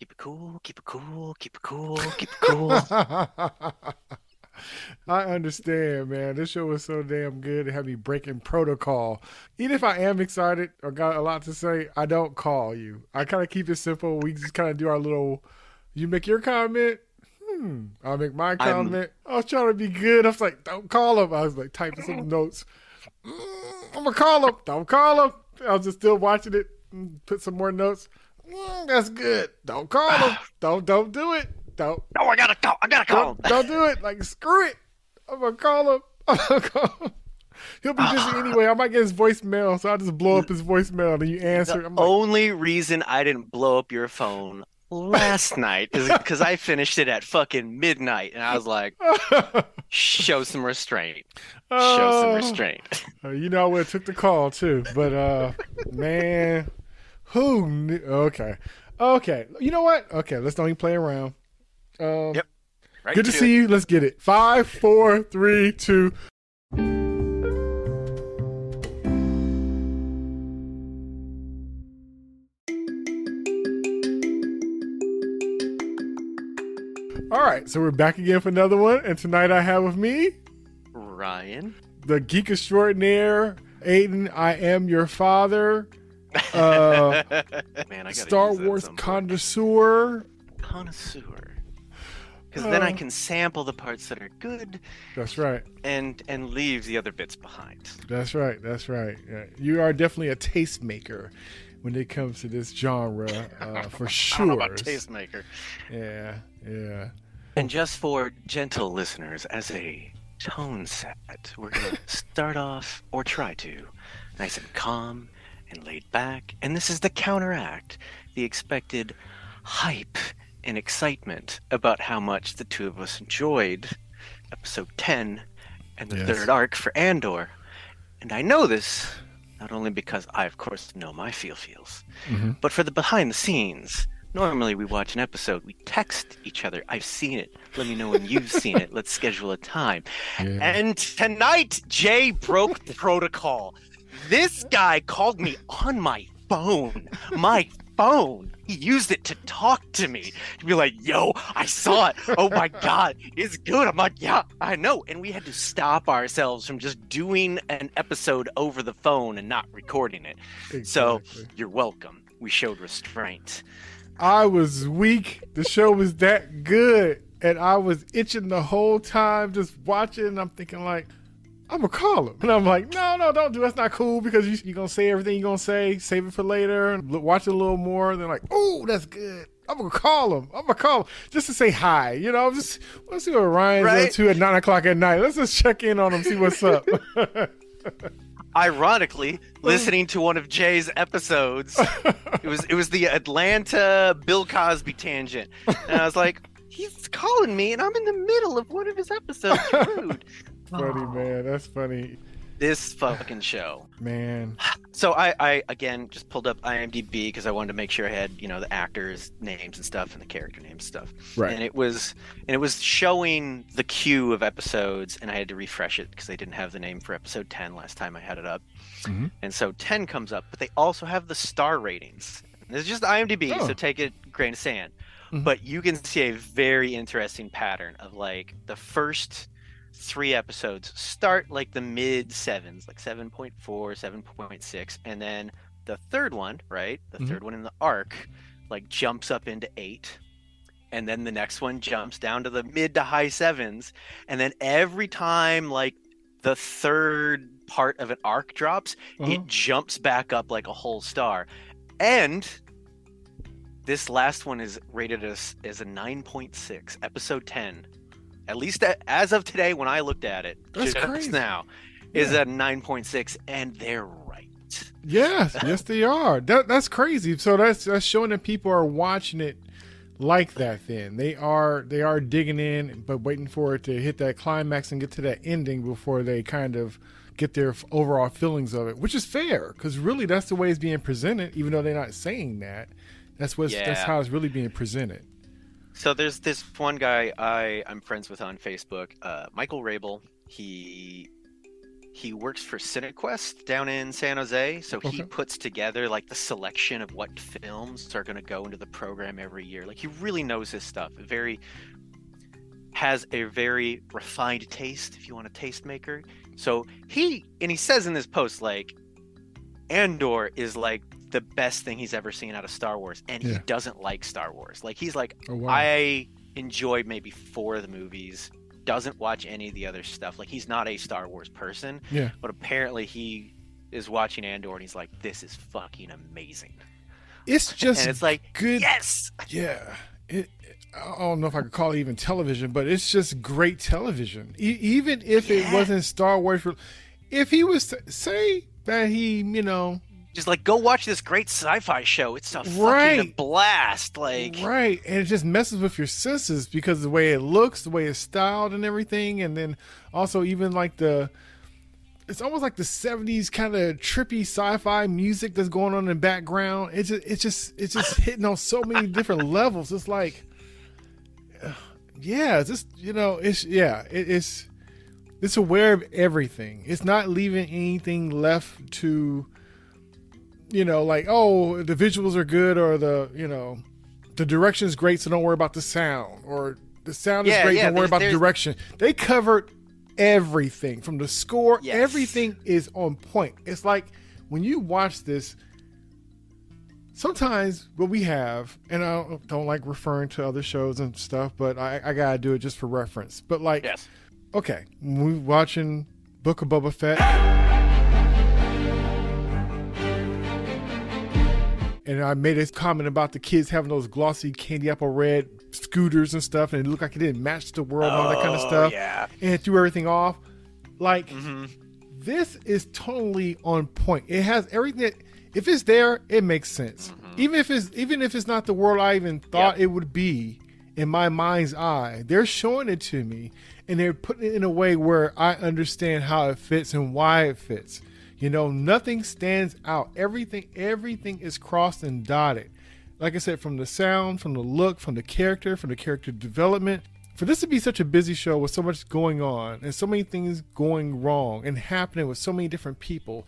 Keep it cool, keep it cool, keep it cool, keep it cool. I understand, man. This show was so damn good. It had me breaking protocol. Even if I am excited or got a lot to say, I don't call you. I kind of keep it simple. We just kind of do our little. You make your comment. Hmm. I'll make my comment. I'm, i was trying to be good. I was like, don't call him. I was like typing some notes. Mm, I'm gonna call him. Don't call him. I was just still watching it. Mm, put some more notes. Mm, that's good. Don't call him. don't don't do it. Don't. No, I gotta call. I gotta call don't, don't do it. Like screw it. I'm gonna call him. I'm gonna call him. He'll be busy anyway. I might get his voicemail, so I'll just blow up his voicemail and you answer. The like, only reason I didn't blow up your phone last night is because I finished it at fucking midnight, and I was like, "Show some restraint. Show some oh. restraint." Uh, you know, I took the call too, but uh, man, who knew? Okay, okay. You know what? Okay, let's don't even play around. Um, yep. Right good to, to see it. you. Let's get it. Five, four, three, two. All right, so we're back again for another one, and tonight I have with me Ryan, the geek extraordinaire, Aiden. I am your father. Uh, Man, I Star Wars connoisseur. Connoisseur. Because uh, then I uh. can sample the parts that are good. That's right. And and leave the other bits behind. That's right. That's right. Yeah. You are definitely a tastemaker when it comes to this genre, uh, for sure. I don't know about tastemaker. Yeah. Yeah. And just for gentle listeners, as a tone set, we're going to start off, or try to, nice and calm and laid back. And this is the counteract, the expected hype and excitement about how much the two of us enjoyed episode 10 and the yes. third arc for Andor. And I know this not only because I, of course, know my feel feels, mm-hmm. but for the behind the scenes Normally, we watch an episode, we text each other. I've seen it. Let me know when you've seen it. Let's schedule a time. Yeah. And tonight, Jay broke the protocol. This guy called me on my phone. My phone. He used it to talk to me. To be like, yo, I saw it. Oh my God, it's good. I'm like, yeah, I know. And we had to stop ourselves from just doing an episode over the phone and not recording it. Exactly. So you're welcome. We showed restraint. I was weak. The show was that good. And I was itching the whole time just watching. I'm thinking like, I'm gonna call him. And I'm like, no, no, don't do. That's not cool because you, are gonna say everything you're gonna say. Save it for later. Watch it a little more. And they're like, oh, that's good. I'm gonna call him. I'm gonna call him just to say hi. You know, just let's see what Ryan's right? up to at nine o'clock at night. Let's just check in on him, see what's up. ironically listening to one of Jay's episodes. it was it was the Atlanta Bill Cosby tangent, and I was like, he's calling me, and I'm in the middle of one of his episodes. Rude. Funny oh. man, that's funny this fucking show. Man. So I, I again just pulled up IMDb because I wanted to make sure I had, you know, the actors' names and stuff and the character names and stuff. Right. And it was and it was showing the queue of episodes and I had to refresh it because they didn't have the name for episode 10 last time I had it up. Mm-hmm. And so 10 comes up, but they also have the star ratings. It's just IMDb, oh. so take it grain of sand. Mm-hmm. But you can see a very interesting pattern of like the first three episodes start like the mid sevens, like 7.4, 7.6, and then the third one, right? The mm-hmm. third one in the arc, like jumps up into eight. And then the next one jumps down to the mid to high sevens. And then every time like the third part of an arc drops, uh-huh. it jumps back up like a whole star. And this last one is rated as, as a 9.6, episode 10 at least as of today when I looked at it, That's crazy. now, yeah. is at 9.6, and they're right. Yes, yes, they are. That, that's crazy. So that's that's showing that people are watching it like that. Then they are they are digging in, but waiting for it to hit that climax and get to that ending before they kind of get their overall feelings of it, which is fair because really that's the way it's being presented. Even though they're not saying that, that's what yeah. that's how it's really being presented. So there's this one guy I I'm friends with on Facebook, uh, Michael Rabel. He he works for cinequest down in san jose. So he puts together like the selection of what films are going to go into the program every year. Like he really knows his stuff. Very has a very refined taste if you want a tastemaker. So he and he says in this post like andor is like the best thing he's ever seen out of star wars and he doesn't like star wars like he's like Oh wow. I enjoyed maybe four of the movies. Doesn't watch any of the other stuff. Like he's not a Star Wars person. Yeah. But apparently he is watching Andor and he's like, "This is fucking amazing." it's just and it's like, good. yes, Yeah. It, I don't know if I could call it even television, but it's just great television. E- even if it wasn't Star Wars, if he was to say that he, you know, just like go watch this great sci-fi show. It's a fucking blast. Like, right, and it just messes with your senses because the way it looks, the way it's styled, and everything, and then also even like the. It's almost like the '70s kind of trippy sci-fi music that's going on in the background. It's just, it's just, it's just hitting on so many different levels. It's like, yeah, it's just you know, it's yeah, it, it's it's aware of everything. It's not leaving anything left to, you know, like oh, the visuals are good or the you know, the direction is great, so don't worry about the sound or the sound is Yeah, great, yeah, don't worry about the direction. They covered everything from the score. Yes. Everything is on point. It's like when you watch this. Sometimes what we have, and I don't, don't like referring to other shows and stuff, but I, I gotta do it just for reference. But like, yes, okay, we watching Book of Boba Fett, and I made a comment about the kids having those glossy candy apple red scooters and stuff, and it looked like it didn't match the world and all that kind of Oh, stuff, Yeah. and it threw everything off. Like hmm this is totally on point. It has everything that if it's there, it makes sense. Even if it's even if it's not the world I even thought Yep. it would be in my mind's eye, they're showing it to me and they're putting it in a way where I understand how it fits and why it fits. You know, nothing stands out. Everything everything is crossed and dotted. Like I said, from the sound, from the look, from the character, from the character development, for this to be such a busy show with so much going on and so many things going wrong and happening with so many different people,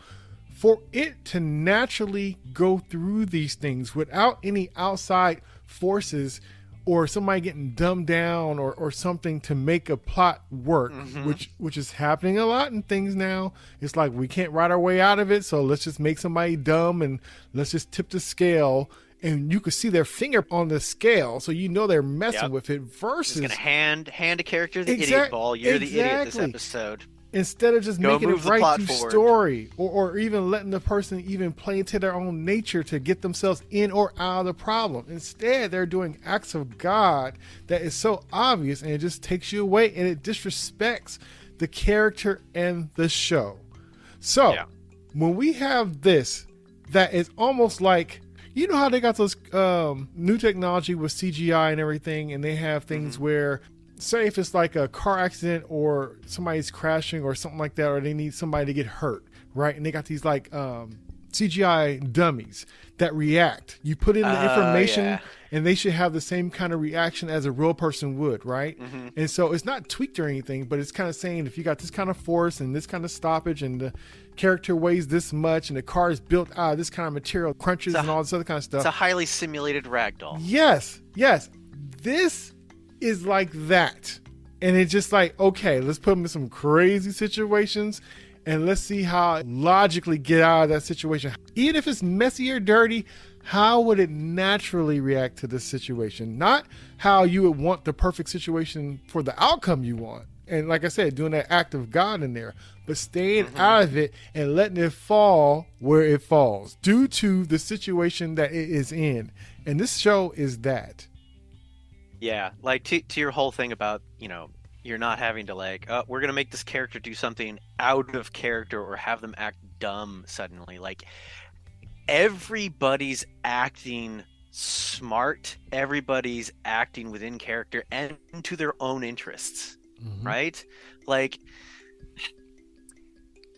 for it to naturally go through these things without any outside forces or somebody getting dumbed down or, or something to make a plot work, mm-hmm. which which is happening a lot in things now. It's like we can't write our way out of it, so let's just make somebody dumb and let's just tip the scale. And you could see their finger on the scale, so you know they're messing Yep. with it. Just Versus gonna hand hand a character the Exact- idiot ball. You're the idiot this episode. Instead of just Go making it right through forward. story or, or even letting the person even play into their own nature to get themselves in or out of the problem instead they're doing acts of god that is so obvious and it just takes you away and it disrespects the character and the show so Yeah. when we have this that is almost like you know how they got those um, new technology with CGI and everything, and they have things where, say, if it's like a car accident or somebody's crashing or something like that, or they need somebody to get hurt, right? And they got these like um, CGI dummies that react. You put in the Oh, information, yeah. and they should have the same kind of reaction as a real person would, right? Mm-hmm. And so it's not tweaked or anything, but it's kind of saying if you got this kind of force and this kind of stoppage, and the character weighs this much, and the car is built out of this kind of material, crunches a- and all this other kind of stuff. It's a highly simulated ragdoll. Yes, yes. This is like that. And it's just like, okay, let's put them in some crazy situations and let's see how logically get out of that situation. Even if it's messy or dirty, how would it naturally react to this situation? Not how you would want the perfect situation for the outcome you want. And like I said, doing that act of God in there, but staying mm-hmm. out of it and letting it fall where it falls due to the situation that it is in. And this show is that. Yeah, like to to your whole thing about you know you're not having to like uh, we're gonna make this character do something out of character or have them act dumb suddenly. Like everybody's acting smart. Everybody's acting within character and to their own interests. right? Like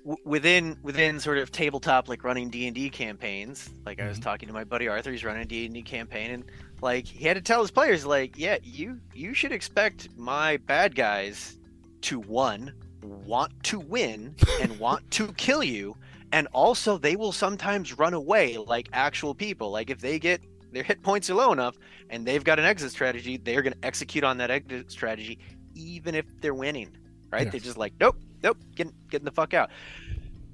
w- within within sort of tabletop like running D and D campaigns. Like I was Mhm. talking to my buddy Arthur, he's running a D and D campaign, and like he had to tell his players like, yeah, you you should expect my bad guys to one want to win and want to kill you and also they will sometimes run away like actual people. Like if they get their hit points are low enough and they've got an exit strategy they're going to execute on that exit strategy even if they're winning right? Yes. they're just like nope nope getting getting the fuck out.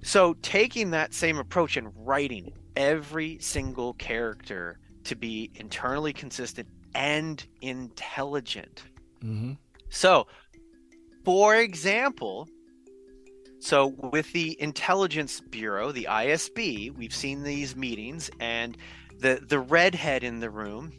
So taking that same approach and writing every single character to be internally consistent and intelligent Mm-hmm. so, for example, so with the Intelligence Bureau, the ISB, we've seen these meetings, and the the redhead in the room,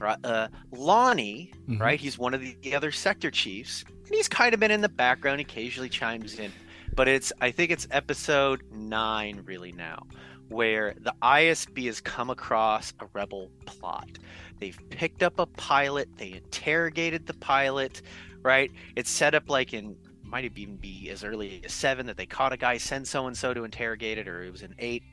uh, Lonni, Mhm. right? He's one of the, the other sector chiefs, and he's kind of been in the background, occasionally chimes in, but it's I think it's episode nine really now, where the ISB has come across a rebel plot. They've picked up a pilot, they interrogated the pilot, right? It's set up like in might even be as early as seven that they caught a guy, send so and so to interrogate it, or it was an eight.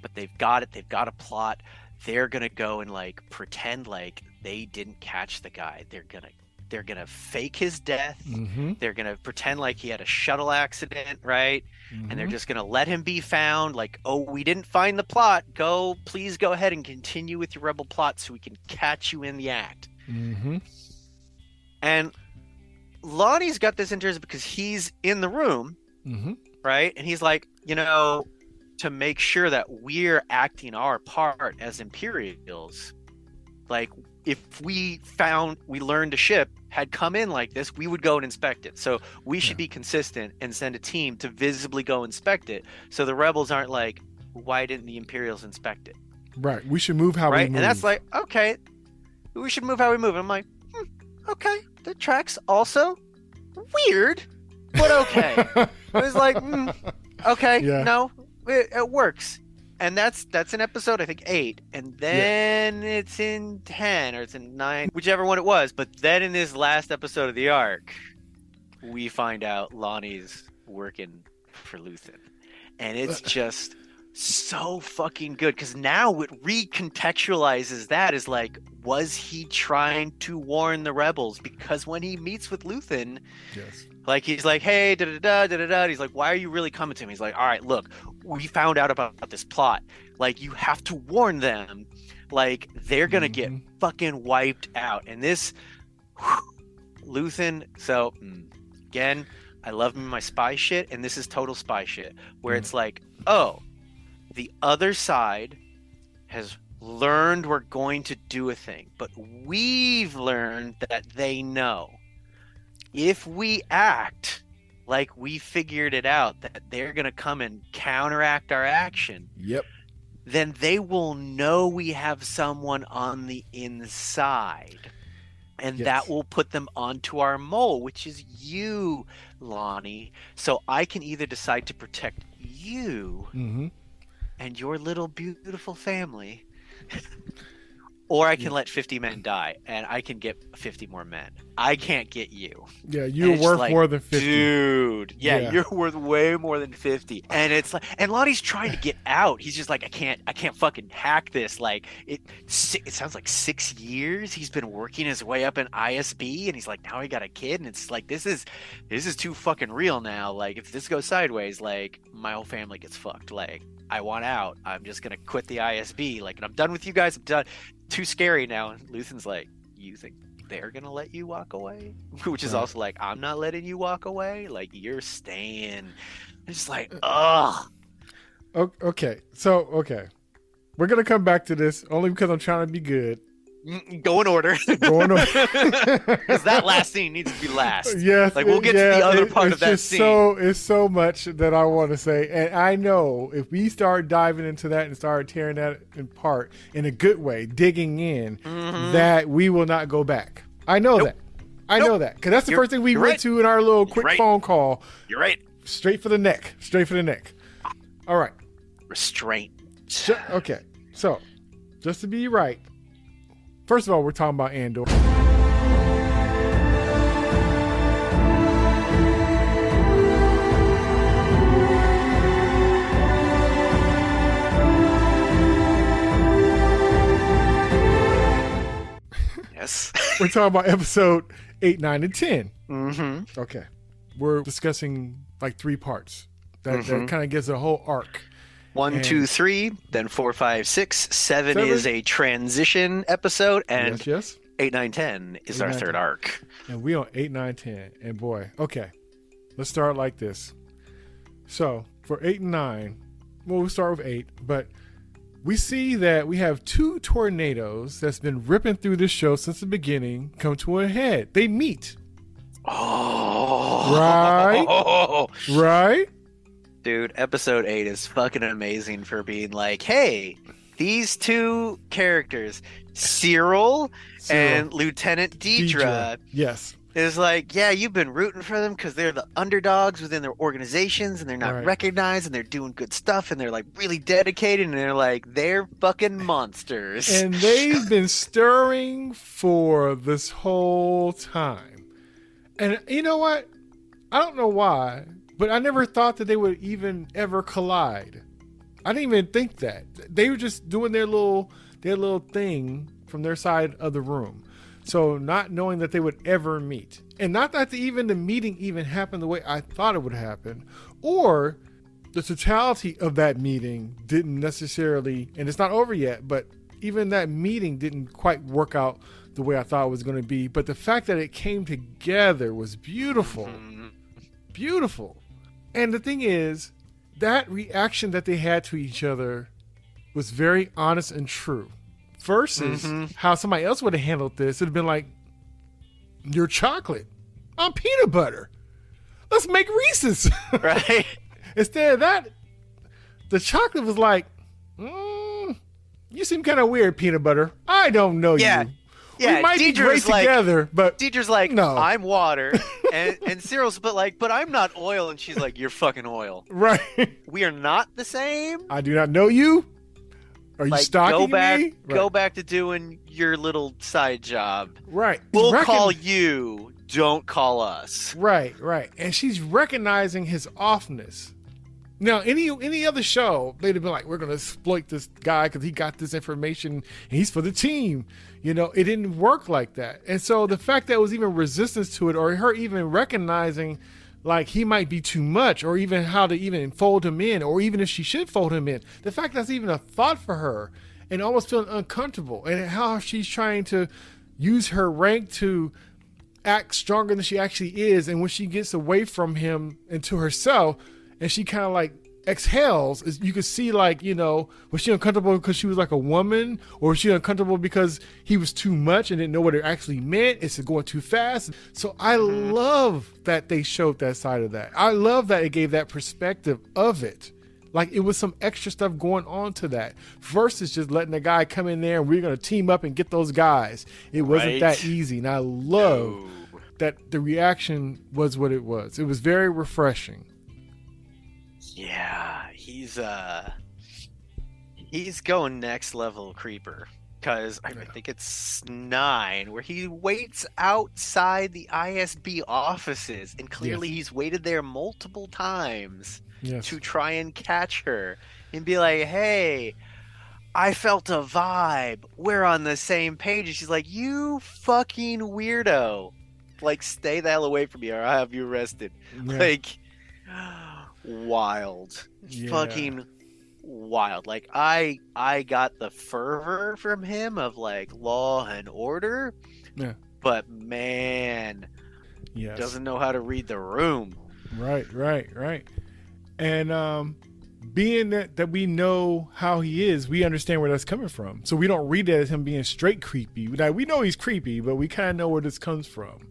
But they've got it, they've got a plot. They're gonna go and like pretend like they didn't catch the guy. They're gonna they're gonna fake his death. Mm-hmm. They're gonna pretend like he had a shuttle accident, right? and Mm-hmm. they're just going to let him be found like oh we didn't find the plot go please go ahead and continue with your rebel plot so we can catch you in the act Mm-hmm. and lonni's got this interest because he's in the room Mm-hmm. right and he's like you know to make sure that we're acting our part as imperials like if we found we learned a ship had come in like this we would go and inspect it. So we should Yeah. be consistent and send a team to visibly go inspect it. So the rebels aren't like why didn't the imperials inspect it? Right. We should move how right we move. and that's like okay. We should move how we move. And i'm like hmm, okay. The tracks also weird but okay. It was like mm, okay. Yeah. no it, it works and that's that's in episode i think eight and then it's in 10 or it's in 9 whichever one it was but then in this last episode of the arc we find out lonni's working for luthen and it's just so fucking good because now it recontextualizes that as like was he trying to warn the rebels because when he meets with luthen yes. like he's like, hey, da da da da da da. He's like, why are you really coming to me? He's like, all right, look, we found out about, about this plot. Like, you have to warn them. Like, they're gonna get Mhm. fucking wiped out. And this, Luthen. So again, I love my spy shit, and this is total spy shit, where Mm. it's like, oh, the other side has learned we're going to do a thing, but we've learned that they know. If we act like we figured it out, that they're going to come and counteract our action, Yep. then they will know we have someone on the inside. And Yes. that will put them onto our mole, which is you, Lonni. So I can either decide to protect you Mm-hmm. and your little beautiful family, or I can Yeah. let 50 men die and I can get 50 more men. I can't get you. Yeah, you're worth like, more than fifty. Dude, yeah, Yeah. you're worth way more than 50. And it's like and Lonni's trying to get out. He's just like I can't I can't fucking hack this. Like it it sounds like 6 years he's been working his way up in ISB and he's like now he got a kid and it's like this is this is too fucking real now. Like if this goes sideways like my whole family gets fucked. Like I want out. I'm just going to quit the ISB. Like and I'm done with you guys. I'm done. Too scary now. And Luthen's like you think they're gonna let you walk away which is Right. also like i'm not letting you walk away like you're staying it's like uh, ugh Okay, so okay, we're gonna come back to this only because I'm trying to be good. Mm, go in order Going order. because that last scene needs to be last Yes, Like, we'll get to the yeah, other it- part of that just scene. So it's so much that I want to say, and I know if we start diving into that and start tearing that apart in a good way, digging in, Mhm. that we will not go back. I know Nope. that. I know that because that's the You're- first thing we went right. to in our little quick right. phone call. you're right Straight for the neck. Straight for the neck. All right. restraint okay. So, just to be right, first of all, we're talking about Andor. yes We're talking about episode 8, 9, and 10. mm-hmm. Okay. we're discussing like three parts. That, that Mhm. kind of gives a whole arc. One, And- two, three, then four, five, six, seven Seven? is a transition episode, and yes, yes. eight, nine, ten is Eight, our nine, third 10. arc. And we on 8, 9, 10. And boy, okay. Let's start like this. So for 8 and 9, well, we'll start with 8, but we see that we have two tornadoes that's been ripping through this show since the beginning come to a head. They meet, Oh, Right? right? Dude. Episode eight is fucking amazing for being like, hey, these two characters, Syril and Lieutenant Dedra, Yes. is like, yeah, you've been rooting for them because they're the underdogs within their organizations and they're not Right. recognized and they're doing good stuff and they're like really dedicated and they're like, they're fucking monsters. And they've been stirring for this whole time. And you know what? I don't know why, but I never thought that they would even ever collide. I didn't even think that. They were just doing their little their little thing from their side of the room. So not knowing that they would ever meet. And not that the, even the meeting even happened the way I thought it would happen or the totality of that meeting didn't necessarily and it's not over yet, but even that meeting didn't quite work out the way I thought it was going to be. But the fact that it came together was beautiful. Mhm. Beautiful. And the thing is, that reaction that they had to each other was very honest and true. Versus Mhm. how somebody else would have handled this, it'd have been like, You're chocolate. I'm peanut butter. Let's make Reese's. right? Instead of that, the chocolate was like, mm, You seem kind of weird, peanut butter. I don't know Yeah. you. Yeah, we might be Dedra's great like, together, but Dedra's like, No. I'm water, and and Syril's but like, but I'm not oil, and she's like, you're fucking oil. right. We are not the same. I do not know you. Are you Like, stalking go back, me? go Right. back to doing your little side job. Right. We'll Recon- call you. Don't call us. Right, right. And she's recognizing his offness. Now, any any other show, they'd have been like, "We're going to exploit this guy because he got this information and he's for the team." You know, it didn't work like that. And so the fact that was even resistance to it, or her even recognizing like he might be too much, or even how to even fold him in, or even if she should fold him in, the fact that's even a thought for her, and almost feeling uncomfortable, and how she's trying to use her rank to act stronger than she actually is and when she gets away from him and to herself and she kind of like exhales is- you can see like you know was she uncomfortable because she was like a woman? Or was she uncomfortable because he was too much and didn't know what it actually meant? It's going too fast? So i mm-hmm. love that they showed that side of that. I love that it gave that perspective of it. Like it was some extra stuff going on to that versus just letting the guy come in there and we're going to team up and get those guys. It wasn't Right. that easy and i love that the reaction was what it was. It was very refreshing. Yeah, he's uh, he's going next level creeper. Cause I think it's nine where he waits outside the ISB offices, and clearly he's waited there multiple times. Yes. to try and catch her and be like, hey, I felt a vibe. We're on the same page. And she's like, you fucking weirdo. Like, stay the hell away from me or I'll have you arrested. Yeah. Like, wild. Yeah. Fucking wild. Like, I I got the fervor from him of like law and order. Yeah. But man, yes. doesn't know how to read the room. Right, right, right. And um being that that we know how he is, we understand where that's coming from. So we don't read it as him being straight creepy. Like we know he's creepy, but we kind of know where this comes from.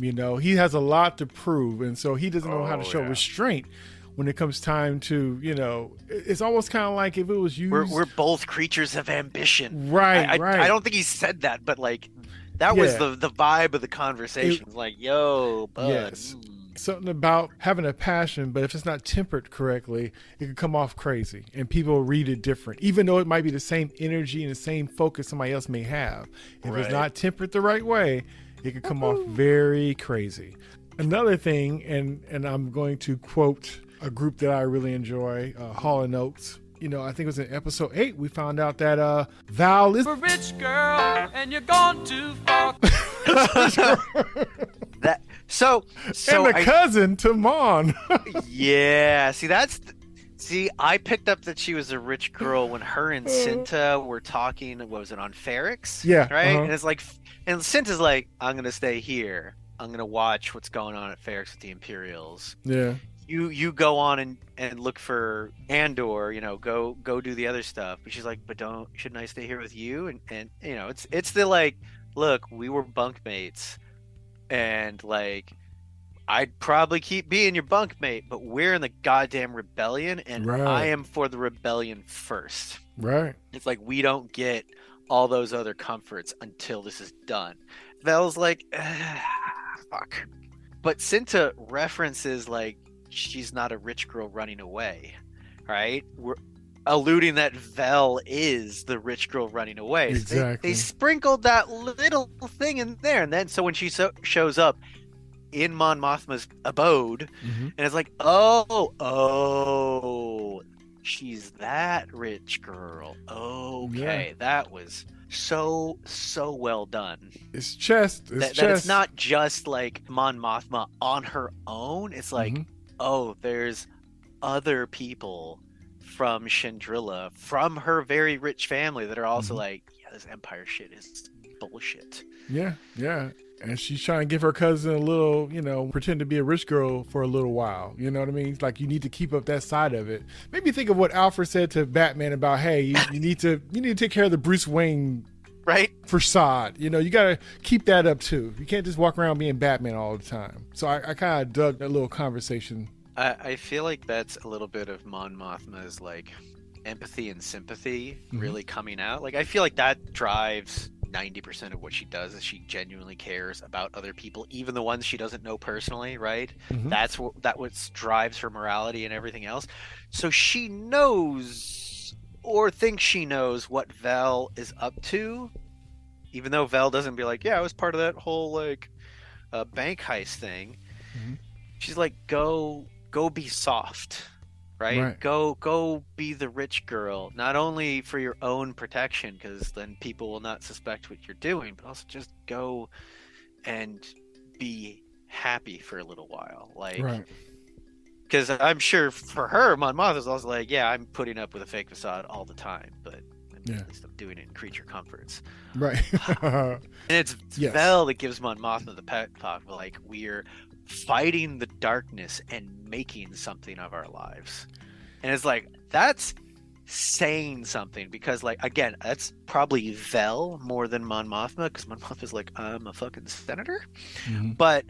You know, he has a lot to prove, and so he doesn't know how to Oh, show yeah. restraint when it comes time to, you know, it's almost kind of like if it was used. We're, we're both creatures of ambition. right, I, I, right. I don't think he said that, but like that was the the vibe of the conversation. It's like, yo, bud. Yes. mm. something about having a passion, but if it's not tempered correctly, it can come off crazy and people read it different, even though it might be the same energy and the same focus somebody else may have. If Right. it's not tempered the right way, it could come off very crazy. Another thing, and and I'm going to quote a group that I really enjoy, uh, Hall and Oates. You know, I think it was in episode eight we found out that uh, Val is a rich girl and you're gone too far. That So, so and the I- cousin to Mon. yeah. See, that's. See, I picked up that she was a rich girl when her and Cinta were talking. What was it on Ferrix? Yeah, Right. uh-huh. And it's like, and Cinta's like, "I'm gonna stay here. I'm gonna watch what's going on at Ferrix with the Imperials. yeah. You you go on and and look for Andor. You know, go go do the other stuff." But she's like, "But don't shouldn't I stay here with you?" And and you know, it's it's the like, look, we were bunkmates, and like. I'd probably keep being your bunkmate, but we're in the goddamn rebellion, and Right. I am for the rebellion first. Right. It's like we don't get all those other comforts until this is done. Vel's like, "Ah, fuck. But Cinta references like she's not a rich girl running away, right? We're alluding that Vel is the rich girl running away. So they- Exactly. They, sprinkled that little thing in there, and then so when she so- shows up in Mon Mothma's abode, hmm and it's like, oh, oh, she's that rich girl. Okay, that was so so well done. It's chest. It's That, chest. that it's not just like Mon Mothma on her own. It's like, Mhm. Oh, there's other people from Chandrila, from her very rich family, that are also Mhm. like, yeah, this Empire shit is bullshit. Yeah, yeah. And she's trying to give her cousin a little, you know, pretend to be a rich girl for a little while. You know what I mean? It's like you need to keep up that side of it. Maybe think of what Alfred said to Batman about, hey, you, you need to you need to take care of the Bruce Wayne Right? facade. You know, you got to keep that up too. You can't just walk around being Batman all the time. So I, I kind of dug that little conversation. I, I feel like that's a little bit of Mon Mothma's like empathy and sympathy Mhm. really coming out. Like I feel like that drives ninety percent of what she does is she genuinely cares about other people, even the ones she doesn't know personally, right? Mhm. That's what that what drives her morality and everything else. So she knows or thinks she knows what Vel is up to, even though Vel doesn't be like, yeah, I was part of that whole like uh, bank heist thing. Mhm. She's like, go go be soft, right? Right. Go go be the rich girl, not only for your own protection, because then people will not suspect what you're doing, but also just go and be happy for a little while, like Right. Because I'm sure for her, Mon Moth is also like, yeah, I'm putting up with a fake facade all the time, but Yeah. at least I'm doing it in creature comforts. Right. And it's Yes. Vel that gives Mon Mothma the pet talk, like we're fighting the darkness and making something of our lives. And it's like that's saying something because, like, again, that's probably Vel more than Mon Mothma because Mon Mothma's like, I'm a fucking senator. Mhm. But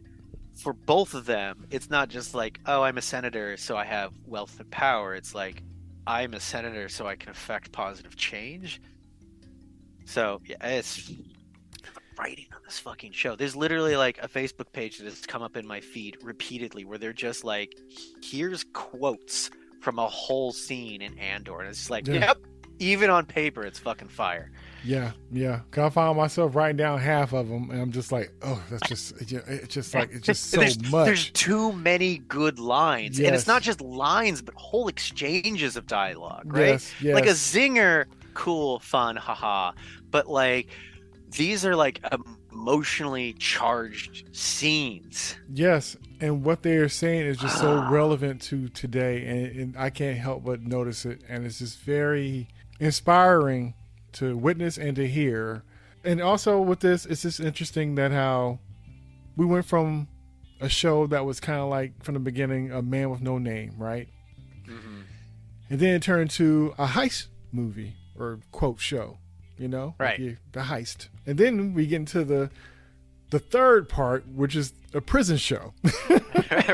for both of them, it's not just like, oh, I'm a senator, so I have wealth and power. It's like, I'm a senator, so I can affect positive change. So yeah, it's writing on this fucking show. There's literally like a Facebook page that has come up in my feed repeatedly where they're just like, here's quotes from a whole scene in Andor, and it's just like, Yeah. yep. Even on paper, it's fucking fire. Yeah, yeah. 'Cause I found myself writing down half of them, and I'm just like, oh, that's just, it's just like, it's just so there's, much. There's too many good lines, and it's not just lines, but whole exchanges of dialogue, right? Yes, yes. Like a zinger, cool, fun, haha. But like these are like emotionally charged scenes. Yes, and what they are saying is just so ah. relevant to today, and, and I can't help but notice it. And it's just very inspiring to witness and to hear. And also with this, it's just interesting that how we went from a show that was kind of like from the beginning a man with no name, right? Mm-hmm. And then it turned to a heist movie or quote show, you know, Right. you- the heist. And then we get into the the third part, which is a prison show.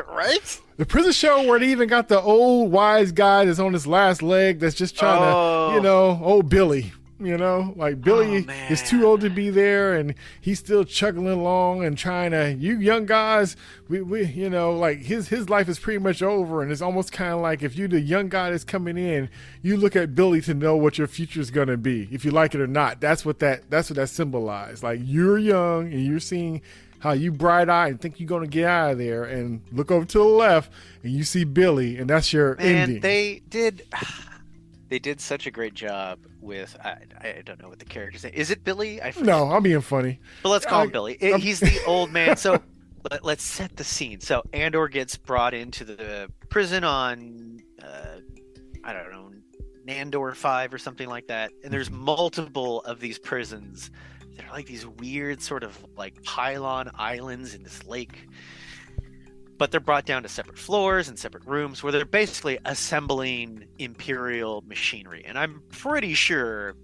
right? The prison show where they even got the old wise guy that's on his last leg that's just trying Oh. to, you know, old Billy. You know, like oh, Billy Oh, is too old to be there, and he's still chugging along and trying to. You young guys, we, we you know, like his his life is pretty much over, and it's almost kind of like if you the young guy that's coming in, you look at Billy to know what your future is gonna be, if you like it or not. That's what that that's what that symbolized. Like you're young and you're seeing how you bright eyed and think you're gonna get out of there, and look over to the left and you see Billy, and that's your Man, ending. they did they did such a great job with I, I don't know what the character's name is. It Billy? I forget. no, I'm being funny. But let's call him Billy. It- he's the old man. So let, let's set the scene. So Andor gets brought into the prison on, uh, I don't know, Nandor Five or something like that. And there's multiple of these prisons. They're like these weird sort of like pylon islands in this lake. But they're brought down to separate floors and separate rooms where they're basically assembling imperial machinery. And I'm pretty sure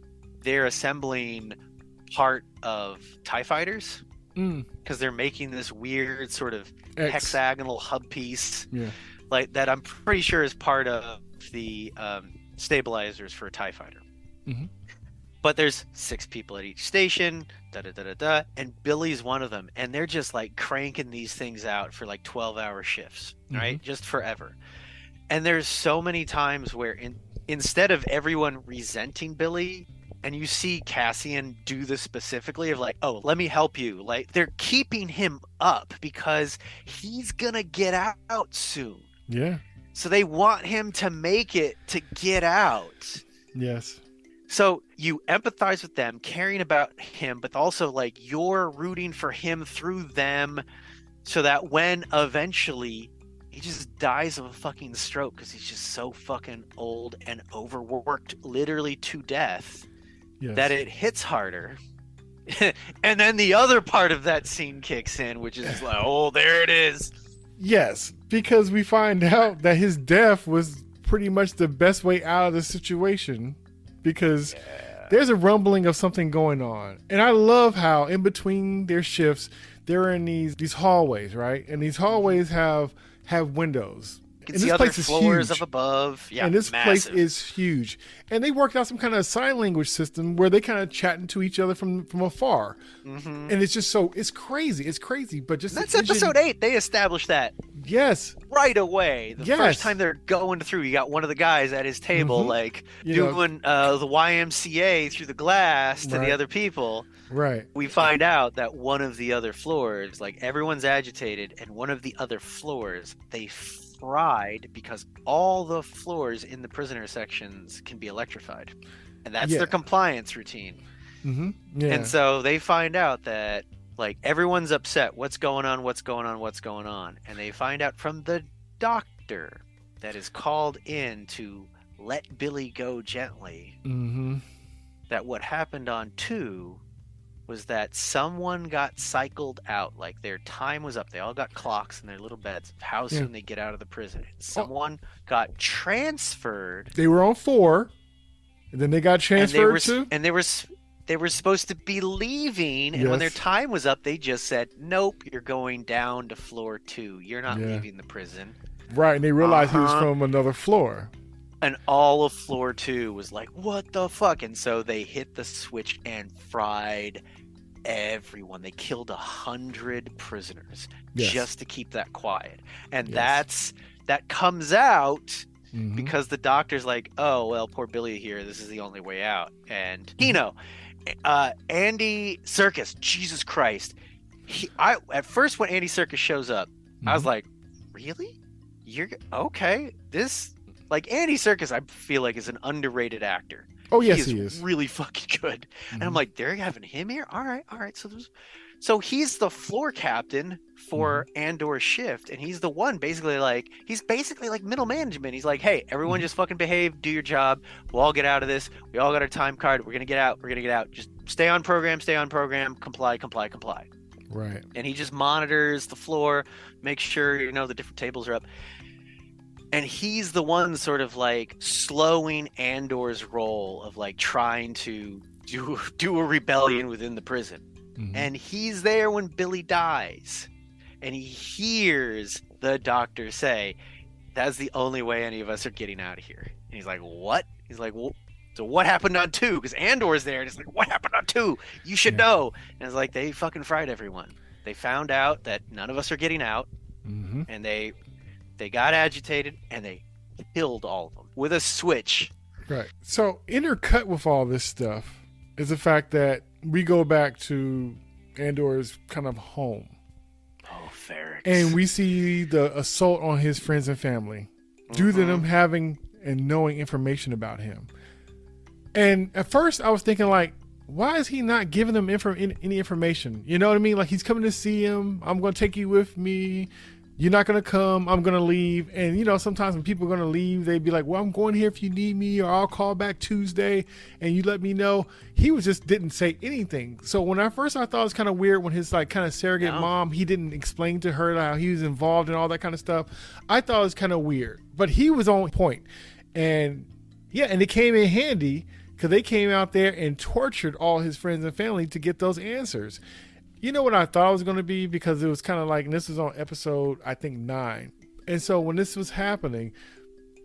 they're assembling part of TIE fighters Mm. because they're making this weird sort of X. hexagonal hub piece Yeah. like that i'm pretty sure is part of the um, stabilizers for a tie fighter Mhm. but there's six people at each station da da da da da and billy's one of them and they're just like cranking these things out for like 12 hour shifts mm-hmm. right just forever and there's so many times where in, instead of everyone resenting billy and you see Cassian do this specifically of like, oh, let me help you. Like they're keeping him up because he's gonna get out soon. Yeah. So they want him to make it to get out. Yes. So you empathize with them, caring about him, but also like you're rooting for him through them so that when eventually he just dies of a fucking stroke because he's just so fucking old and overworked literally to death Yes. that it hits harder. and then the other part of that scene kicks in, which is like, oh, there it is. Yes, because we find out that his death was pretty much the best way out of the situation because there's a rumbling of something going on. And I love how in between their shifts they're in these these hallways, right? And these hallways have have windows. Can And see this other place is floors huge. of above. Yeah, and this massive. place is huge. And they worked out some kind of sign language system where they kind of chatting to each other from from afar. Mhm. And it's just so it's crazy. It's crazy, but just That's episode eight. They established that Yes, right away. The Yes. first time they're going through, you got one of the guys at his table, Mhm. like You doing uh, the YMCA through the glass to Right. the other people. right. We find out that one of the other floors, like everyone's agitated, and one of the other floors, they fried because all the floors in the prisoner sections can be electrified. And that's Yeah. their compliance routine. hmm Yeah. And so they find out that like everyone's upset. What's going on? What's going on? What's going on? And they find out from the doctor that is called in to let Billy go gently hmm that what happened on 2 was that someone got cycled out like their time was up. They all got clocks in their little beds of how Yeah. soon they get out of the prison. Someone got transferred They were on four, and then they got and they transferred were to. and they were they were supposed to be leaving and when their time was up they just said nope you're going down to floor 2 you're not Yeah. leaving the prison Right, and they realized he was Uh-huh. from another floor. and all of floor 2 was like what the fuck and so they hit the switch and fried everyone they killed a hundred prisoners Yes. just to keep that quiet and Yes. that's that comes out Mhm. because the doctor's like, "Oh well, poor Billy here. This is the only way out." And Mm-hmm. Kino, uh, Andy Serkis, Jesus Christ, he, I at first when Andy Serkis shows up, I was Mhm. like, "Really? You're okay? This like Andy Serkis? I feel like is an underrated actor. Oh yes, he he is is. really fucking good." And I'm Mhm. like, "They're having him here? All right, all right." So there's. So he's the floor captain for Mm-hmm. Andor's shift, and he's the one basically like he's basically like middle management. He's like, hey, everyone Mhm. just fucking behave, do your job. We'll all get out of this. We all got our time card. We're gonna get out. We're gonna get out. Just stay on program. Stay on program. Comply. Comply. Comply. right. And he just monitors the floor, makes sure you know the different tables are up. And he's the one sort of like slowing Andor's role of like trying to do do a rebellion within the prison Mhm. and he's there when Billy dies, and he hears the doctor say, "That's the only way any of us are getting out of here." And he's like, "What?" He's like, well, "So what happened on two? Because Andor's there." And he's like, "What happened on two? You should Yeah. know." And it's like they fucking fried everyone. They found out that none of us are getting out, Mhm. and they they got agitated and they killed all of them with a switch. Right. So intercut with all this stuff is the fact that we go back to Andor's kind of home, Oh, Ferrix. and we see the assault on his friends and family due to them mm-hmm. having and knowing information about him. And at first, I was thinking like, why is he not giving them info, any information? You know what I mean? Like he's coming to see him. I'm going to take you with me. You're not to come. I'm to leave. And you know, sometimes when people are to leave, they'd be like, "Well, I'm going here if you need me, or I'll call back Tuesday, and you let me know." He was just didn't say anything. So when I first I thought it was kind of weird when his like kind of surrogate No. mom, he didn't explain to her how he was involved and all that kind of stuff. I thought it was kind of weird, but he was on point, and yeah, and it came in handy because they came out there and tortured all his friends and family to get those answers. You know what I thought it was going to be because it was kind of like, this was on episode, I think, nine. And so when this was happening,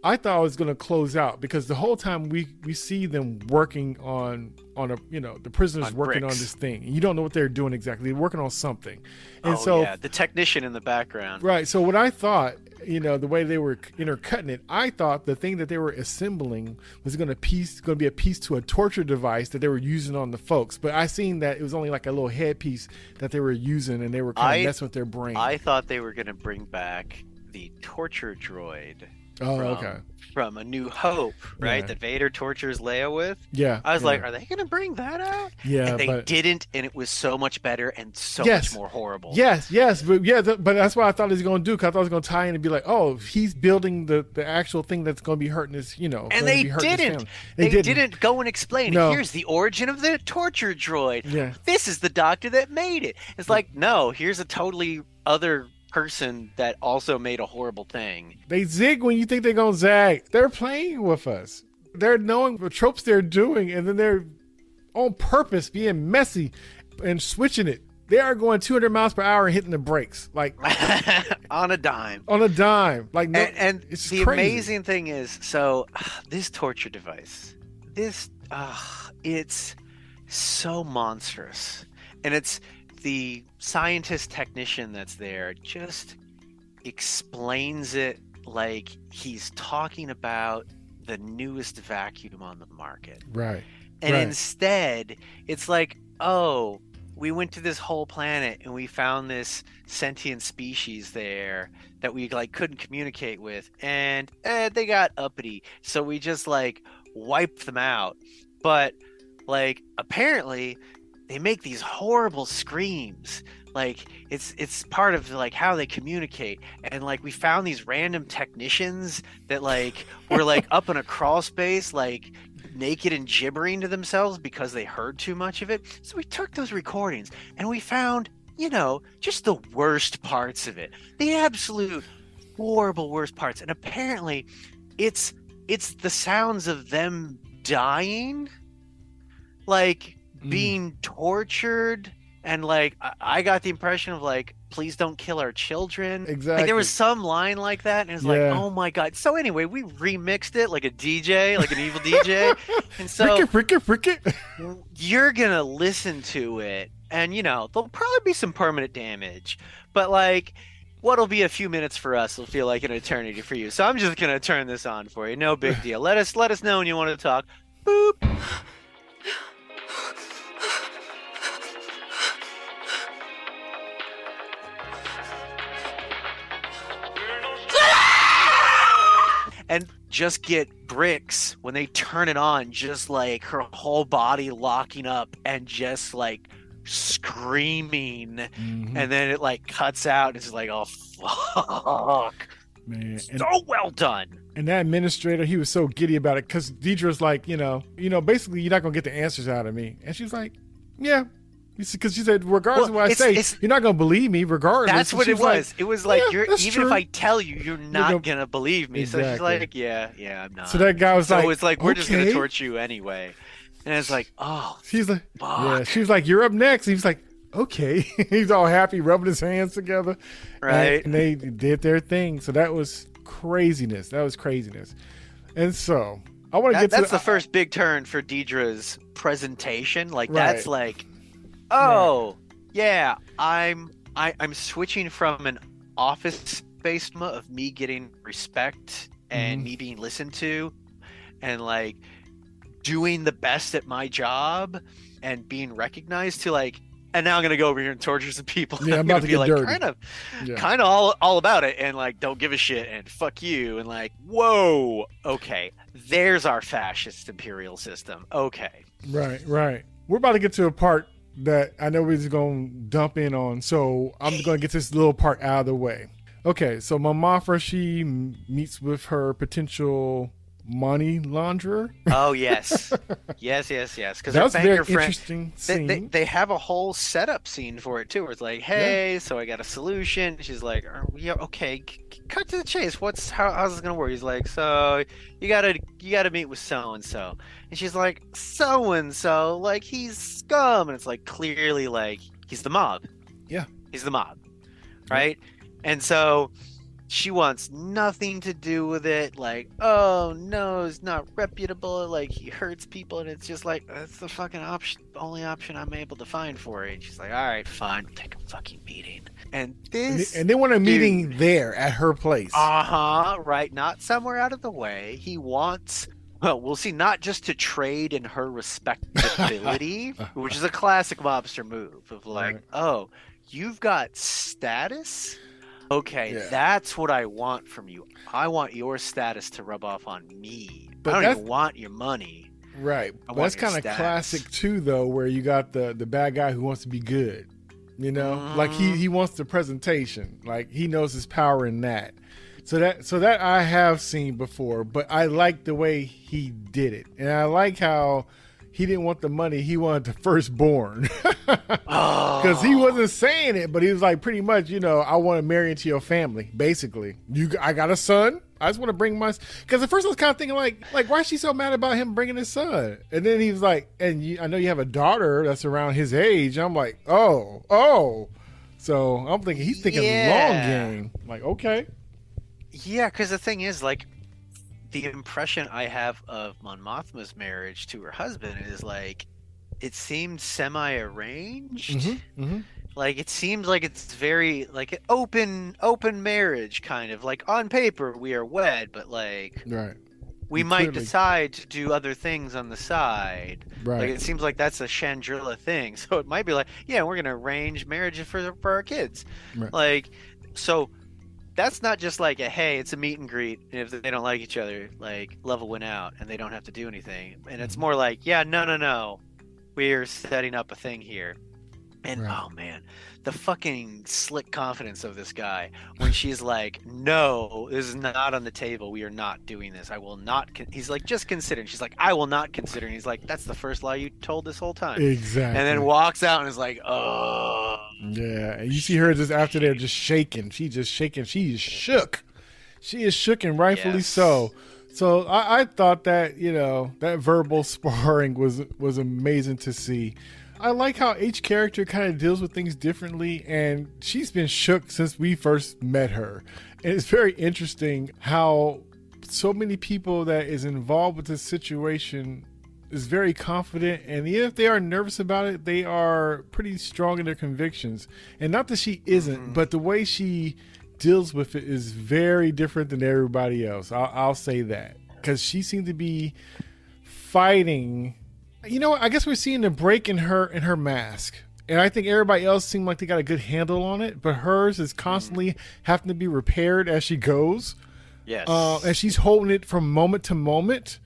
I thought it was going to close out because the whole time we, we see them working on, on a, you know, the prisoners On working on this thing. You don't know what they're doing exactly. They're working on something. And oh, so yeah, the technician in the background. Right. So what I thought, you know, the way they were intercutting it, I thought the thing that they were assembling was going to piece, going to be a piece to a torture device that they were using on the folks. But I seen that it was only like a little headpiece that they were using, and they were kind I- of messing with their brain. I thought they were going to bring back the torture droid oh, from, okay. from A New Hope, right? Yeah. That Vader tortures Leia with. Yeah. I was yeah. like, are they going to bring that out? yeah, and they but didn't, and it was so much better and so Yes. much more horrible. Yes, yes, but yeah, th- but that's what I thought he was going to do. Cause I thought it was going to tie in and be like, oh, he's building the the actual thing that's going to be hurting his, you know, And they be hurting his didn't. They, didn't. go and explain. No. Here's the origin of the torture droid. Yeah. This is the doctor that made it. It's like, no, here's a totally other person that also made a horrible thing. They zig when you think they're gonna zag. They're playing with us. They're knowing the tropes they're doing, and then they're on purpose being messy and switching it. They are going 200 miles per hour and hitting the brakes like On a dime. on a dime. Like no, and, and it's the crazy. amazing thing is, so this torture device, this, uh, it's so monstrous, and it's the scientist technician that's there just explains it like he's talking about the newest vacuum on the market. right. And Right. instead, it's like, oh, we went to this whole planet and we found this sentient species there that we like couldn't communicate with, and eh, they got uppity, so we just like wiped them out. But like, apparently, they make these horrible screams. Like it's it's part of like how they communicate, and like we found these random technicians that like were like up in a crawl space, like naked and gibbering to themselves because they heard too much of it. So we took those recordings and we found, you know, just the worst parts of it. The absolute horrible worst parts. And apparently it's it's the sounds of them dying like Mm. being tortured and like I, got the impression of like please don't kill our children. Exactly. like there was some line like that and it's like oh my god. So anyway we remixed it like a dj like an evil dj and so frick it, frick it, frick it. you're gonna listen to it and you know there'll probably be some permanent damage but like what'll be a few minutes for us will feel like an eternity for you. So i'm just gonna turn this on for you. No big deal. Let us let us know when you want to talk. Boop and just get Bix when they turn it on just like her whole body locking up and just like screaming Mhm, and then it like cuts out and it's like oh fuck man. And, so well done and that administrator, he was so giddy about it because Dedra's like, you know, you know, basically you're not gonna get the answers out of me, and she's like, yeah. Because she said, regardless Well, of what I it's- say, it's- you're not gonna believe me, regardless. that's what it like, was it was like "Yeah, you're even true." if i tell you you're not gonna- gonna believe me so she's like yeah yeah i'm not So that guy was so like, it's like we're just gonna "Okay." torture you anyway and it's like oh She's like, fuck. yeah. She was like, you're up next. He was like, okay. He's all happy, rubbing his hands together. Right And, they did their thing. So that was craziness. That was craziness. And so I want to That- get to that's the first big turn for Dedra's presentation. Like Right. that's like, oh yeah, I'm I, I'm switching from an office based mo- of me getting respect and Mhm. me being listened to, and like doing the best at my job and being recognized to like. And now I'm gonna go over here and torture some people. Yeah, I'm gonna about to be get like dirty. kind of Yeah. kind of all, all about it and like don't give a shit and fuck you and like whoa okay there's our fascist imperial system okay Right, right. we're about to get to a part that I know we're just gonna dump in on. So I'm gonna get this little part out of the way. Okay, so Mon Mothma she meets with her potential money launderer. Oh yes, yes, yes, yes. Because That was a very friend, interesting they, scene. they, they have a whole setup scene for it too, where it's like, "Hey, so I got a solution." She's like, "Are we- "Yeah, okay, cut to the chase. What's how, how's this gonna work?" He's like, "So you gotta you gotta meet with so and so," and she's like, "So and so, like he's scum," and it's like clearly like he's the mob. Yeah. he's the mob, right? And so she wants nothing to do with it. Like, oh no, it's not reputable. Like he hurts people, and it's just like that's the fucking option, only option I'm able to find for it. And she's like, all right, fine, we'll take a fucking meeting. And and, they, this, and they want a meeting there at her place. uh huh, right, not somewhere out of the way. He wants. Well, we'll see. Not just to trade in her respectability, which is a classic mobster move of like, Right. oh, you've got status. Okay, Yeah. that's what I want from you. I want your status to rub off on me. But I don't even want your money. Right. That's kind of classic too, though, where you got the the bad guy who wants to be good. You know, like he Mhm. he wants the presentation. Like he knows his power in that. So that so that I have seen before, but I like the way he did it, and I like how he didn't want the money; he wanted the firstborn. Oh, Because he wasn't saying it, but he was like, pretty much, you know, I want to marry into your family. Basically, you, I got a son. I just want to bring my. Because at first I was kind of thinking like, like why is she so mad about him bringing his son? And then he was like, and you, I know you have a daughter that's around his age. I'm like, oh, oh. So I'm thinking he's thinking long Yeah. game. Like, okay, Yeah, because the thing is, like, the impression I have of Mon Mothma's marriage to her husband is like, it seemed semi-arranged. mm-hmm, mm-hmm. Like, it seems like it's very like an open, open marriage kind of. Like on paper, we are wed, but like right, we You might clearly- decide to do other things on the side. right, Like it seems like that's a Chandrila thing. So it might be like, yeah, we're gonna arrange marriages for for our kids. Right. Like, so that's not just like a hey, it's a meet and greet. And if they don't like each other, like level went out and they don't have to do anything. And it's Mhm. more like, yeah, no, no, no, we're setting up a thing here. And Right. oh man, the fucking slick confidence of this guy when she's like, "No, this is not on the table. We are not doing this. I will not." Con-. He's like, "Just consider." And she's like, "I will not consider." And he's like, "That's the first lie you told this whole time." exactly. And then walks out and is like, "Oh." Yeah, and you see her just after they're just shaking. She just shaking. She is shook. She is shook and rightfully Yes. so. So I, I thought that you know that verbal sparring was was amazing to see. I like how each character kind of deals with things differently, and she's been shook since we first met her. And it's very interesting how so many people that is involved with this situation is very confident and even if they are nervous about it they are pretty strong in their convictions and not that she isn't Mhm. but the way she deals with it is very different than everybody else i'll, I'll say that because she seemed to be fighting you know what i guess we're seeing the break in her in her mask and i think everybody else seemed like they got a good handle on it but hers is constantly having to be repaired as she goes Yes. uh, and she's holding it from moment to moment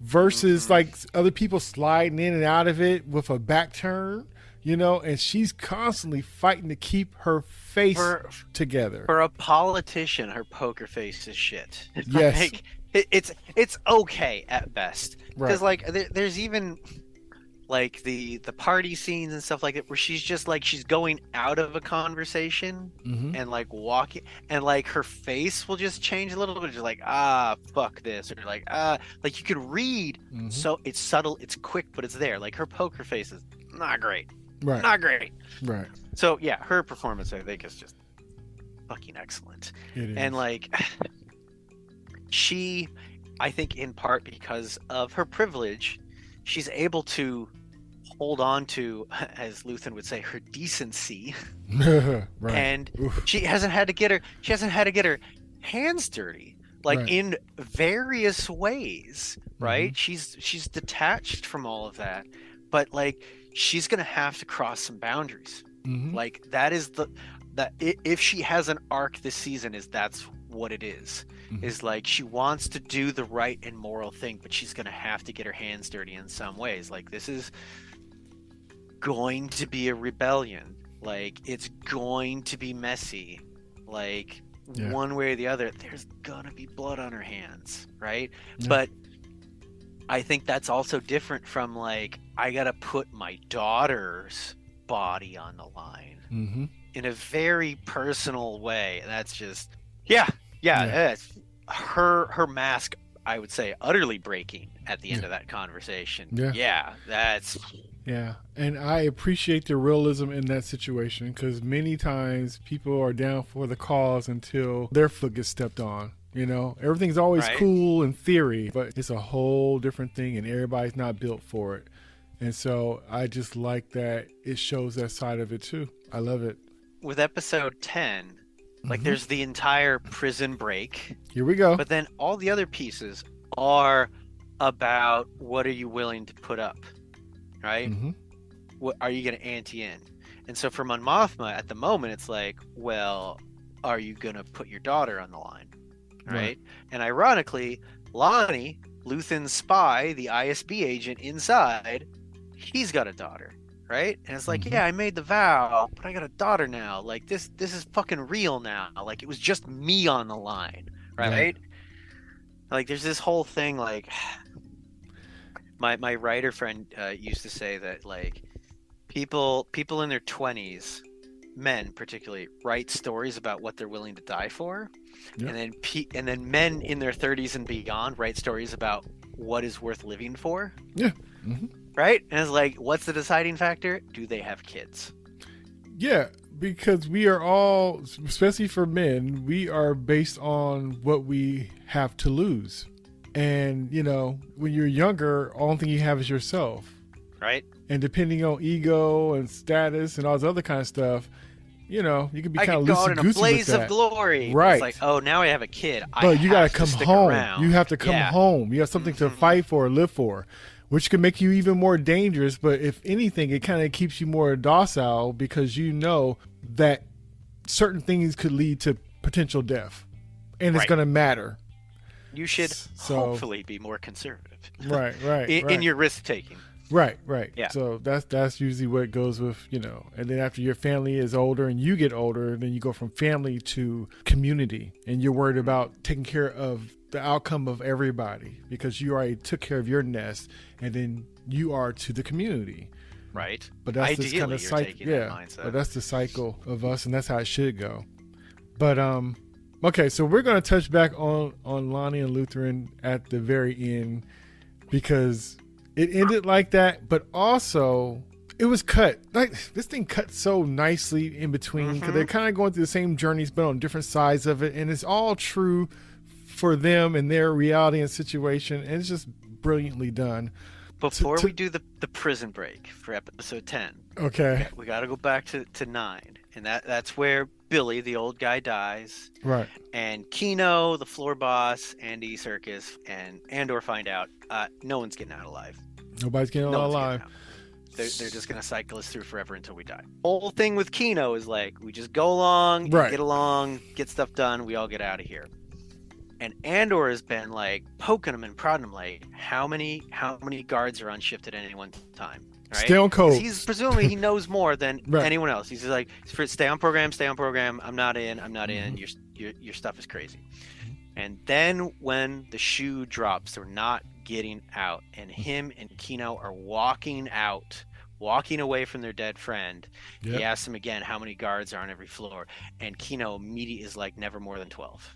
versus Mm-hmm. like other people sliding in and out of it with a back turn you know and she's constantly fighting to keep her face for together for a politician, her poker face is shit. Yes. Like, it, it's it's okay at best. Right. Because like there, there's even like the the party scenes and stuff like that where she's just like she's going out of a conversation hmm and like walking and like her face will just change a little bit. Just like ah fuck this or like ah like you could read hmm so it's subtle it's quick but it's there. Like her poker face is not great. Right. Not great. Right. So yeah her performance i think is just fucking excellent. It is. and like she i think in part because of her privilege she's able to hold on to as luthen would say her decency right and Oof. she hasn't had to get her she hasn't had to get her hands dirty like Right. in various ways right she's she's detached from all of that but like she's gonna have to cross some boundaries Mhm. like that is the that if she has an arc this season is that's what it is. Mhm. is like she wants to do the right and moral thing but she's gonna have to get her hands dirty in some ways like this is going to be a rebellion. Like it's going to be messy. Like Yeah. one way or the other, there's gonna be blood on her hands, right? Yeah. But I think that's also different from like I gotta put my daughter's body on the line Mm-hmm. in a very personal way. And that's just yeah, yeah, Yeah. Her her mask I would say utterly breaking at the end Yeah. of that conversation. Yeah. yeah that's Yeah, and I appreciate the realism in that situation because many times people are down for the cause until their foot gets stepped on. You know, everything's always Right. cool in theory, but it's a whole different thing, and everybody's not built for it. And so I just like that it shows that side of it too. I love it. with episode 10 like Mhm. there's the entire prison break Here we go. but then all the other pieces are about what are you willing to put up right Mhm. what are you going to ante in and so for Mon Mothma at the moment it's like well are you going to put your daughter on the line right, Right. and ironically Lonni Luthen's spy the ISB agent inside he's got a daughter right and it's like Mhm. yeah I made the vow but I got a daughter now like this this is fucking real now like it was just me on the line Right. right like there's this whole thing like my my writer friend uh, used to say that like people people in their 20s men particularly write stories about what they're willing to die for Yeah. and then pe- and then men in their 30s and beyond write stories about what is worth living for Yeah. Mhm. Right and it's like what's the deciding factor do they have kids Yeah, because we are all, especially for men, we are based on what we have to lose. And, you know, when you're younger, only thing you have is yourself. right And depending on ego and status and all this other kind of stuff, you know, you can be kind of go loosey out in a blaze of glory Right. it's like oh now i have a kid I But you got to come home. around. You have to come Yeah. home. You have something to Mhm. fight for, live for, which can make you even more dangerous. But if anything, it kind of keeps you more docile because you know that certain things could lead to potential death, and it's going to matter. you should So- hopefully be more conservative Right, right, in, right. in your risk taking Right, right. Yeah. So that's that's usually what goes with, you know. And then after your family is older and you get older, then you go from family to community, and you're worried mm-hmm. about taking care of the outcome of everybody because you already took care of your nest, and then you are to the community. right But that's this kind of cycle. Yeah, but that's the cycle of us, and that's how it should go. But um, okay, so we're gonna touch back on on Lonni and Luthen at the very end because it ended like that, but also it was cut like this thing cut so nicely in between because Mhm. they're kind of going through the same journeys but on different sides of it, and it's all true for them and their reality and situation, and it's just brilliantly done. before to- we do the, the prison break for episode 10 Okay, we got to go back to, to 9 and that that's where billy the old guy dies right, and kino the floor boss andy serkis and andor find out uh, no one's getting out alive nobody's getting out alive. getting out. They're, they're just gonna cycle us through forever until we die. Whole thing with Kino is like we just go along, Right. get along, get stuff done. We all get out of here. And Andor has been like poking him and prodding him, like how many how many guards are on shift at any one time, right? Stay on code. He's presumably he knows more than Right. anyone else. He's like, stay on program, stay on program. I'm not in. I'm not in. Mhm. Your your your stuff is crazy. And then when the shoe drops, they're not getting out, and him and Kino are walking out, walking away from their dead friend. Yep. He asks him again how many guards are on every floor, and Kino immediately is like, never more than twelve.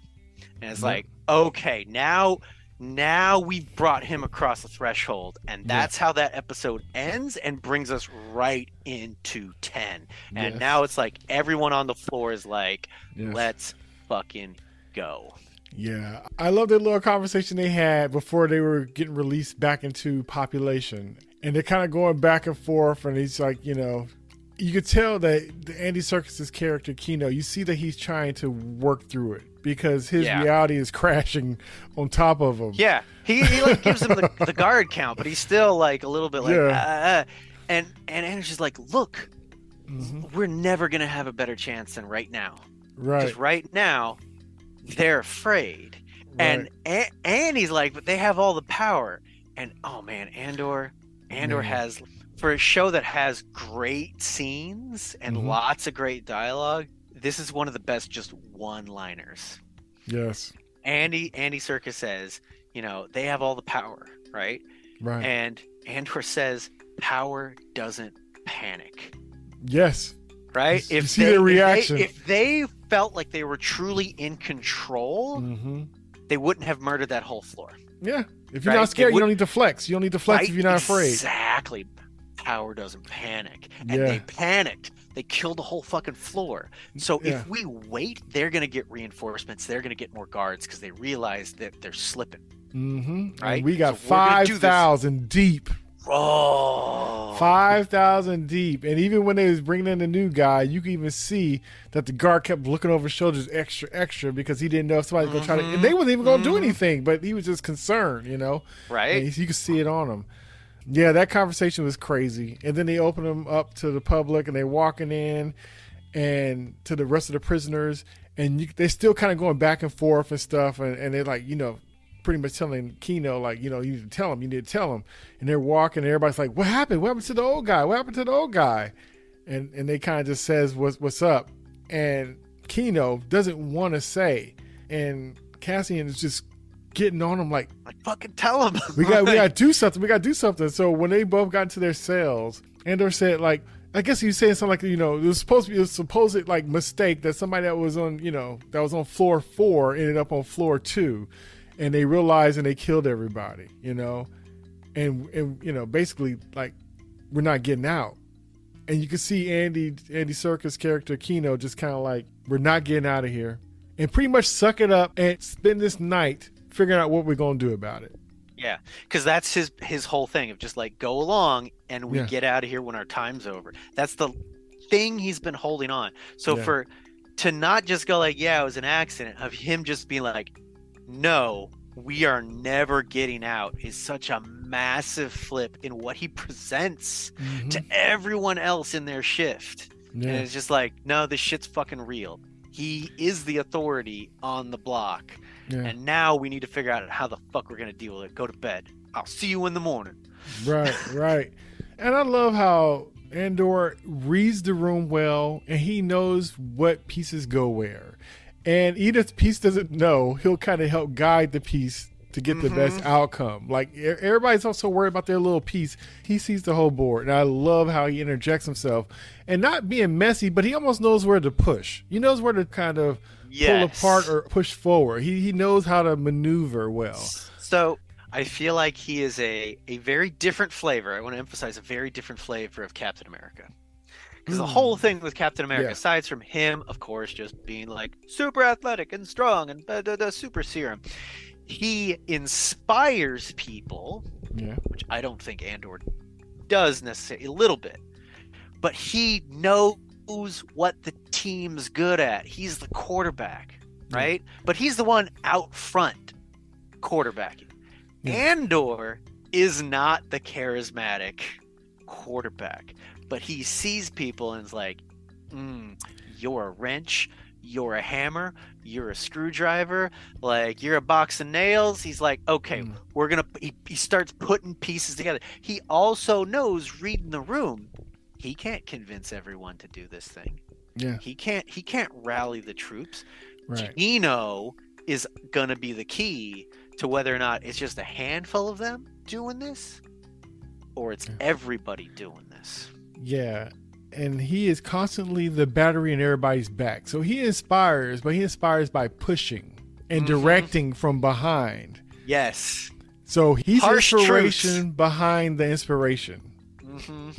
And it's Yep. like, okay, now now we've brought him across the threshold and Yeah. that's how that episode ends and brings us right into 10 and Yes. now it's like everyone on the floor is like Yes. let's fucking go Yeah, I love that little conversation they had before they were getting released back into population, and they're kind of going back and forth. And he's like, you know, you could tell that the Andy Serkis's character Kino, you see that he's trying to work through it because his Yeah. reality is crashing on top of him. yeah he, he like gives him the, the guard count but he's still like a little bit like Yeah. uh, uh, and and Andor's just like look Mhm. we're never gonna have a better chance than right now Right. because right now they're afraid and right. A- Andy's like, but they have all the power. And oh man, Andor, Andor Man. has for a show that has great scenes and Mhm. lots of great dialogue, this is one of the best just one-liners. Yes. Andy Andy Serkis says, you know, they have all the power, right? Right. And Andor says, power doesn't panic, yes. right? You see their if reaction. if they felt like they were truly in control, hmm they wouldn't have murdered that whole floor. Yeah. If you're Right, not scared, you don't need to flex. You don't need to flex right? if you're not afraid. Exactly. Power doesn't panic. And Yeah. they panicked. They killed the whole fucking floor. So Yeah. if we wait, they're going to get reinforcements. They're going to get more guards because they realize that they're slipping. hmm Right? we got So we're gonna do this. 5,000 deep. Oh. 5,000 deep. And even when they was bringing in the new guy, you could even see that the guard kept looking over his shoulders extra, extra because he didn't know if somebody was going to try to. And they wasn't even going to do Mhm. anything, but he was just concerned, you know? Right? And you could see it on him. Yeah, that conversation was crazy. And then they open them up to the public and they're walking in and to the rest of the prisoners. And you, they're still kind of going back and forth and stuff. And, and they're like, you know, pretty much telling Kino, like, you know, you need to tell him, you need to tell him. And they're walking and everybody's like, what happened? What happened to the old guy? What happened to the old guy? And, and they kind of just says, what's, what's up? And Kino doesn't want to say. And Cassian is just getting on him like, Like, fucking tell them. we got we got to do something. We got to do something. So when they both got into their cells, Andor said like, I guess he was saying something like, you know, it was supposed to be a supposed like mistake that somebody that was on, you know, that was on floor four ended up on floor two, and they realized and they killed everybody, you know, and and you know basically like we're not getting out, and you can see Andy Andy Serkis character Kino just kind of like we're not getting out of here, and pretty much suck it up and spend this night figuring out what we're gonna do about it. Yeah, because that's his his whole thing of just like go along and we Yeah. get out of here when our time's over. That's the thing he's been holding on. So Yeah. for to not just go like, yeah, it was an accident, of him just being like, no, we are never getting out, is such a massive flip in what he presents mm-hmm. to everyone else in their shift. And it's just like, no, this shit's fucking real. He is the authority on the block. Yeah. And now we need to figure out how the fuck we're gonna deal with it. Go to bed. I'll see you in the morning. Right, right. And I love how Andor reads the room well and he knows what pieces go where. And the piece doesn't know, he'll kind of help guide the piece to get the best mm-hmm. outcome. Like everybody's also worried about their little piece. He sees the whole board. And I love how he interjects himself and not being messy, but he almost knows where to push. He knows where to kind of Yes. pull apart or push forward. He he knows how to maneuver well. So I feel like he is a a very different flavor. I want to emphasize a very different flavor of Captain America. Because the Mm. whole thing with Captain America, Yeah. aside from him, of course, just being like super athletic and strong and da, da, da, super serum, he inspires people Yeah. which I don't think Andor does necessarily a little bit, but he knows what the team's good at. He's the quarterback, Yeah. right? But he's the one out front quarterbacking. Yeah. Andor is not the charismatic quarterback, but he sees people and is like, mm, "You're a wrench." You're a hammer. You're a screwdriver. Like you're a box of nails. He's like, okay, Mm. we're gonna he, he starts putting pieces together he also knows reading the room he can't convince everyone to do this thing Yeah. he can't he can't rally the troops Right. Kino is gonna be the key to whether or not it's just a handful of them doing this or it's Yeah. everybody doing this Yeah. And he is constantly the battery in everybody's back. So he inspires, but he inspires by pushing and Mhm. directing from behind. yes So he's Harsh inspiration behind the inspiration. hmm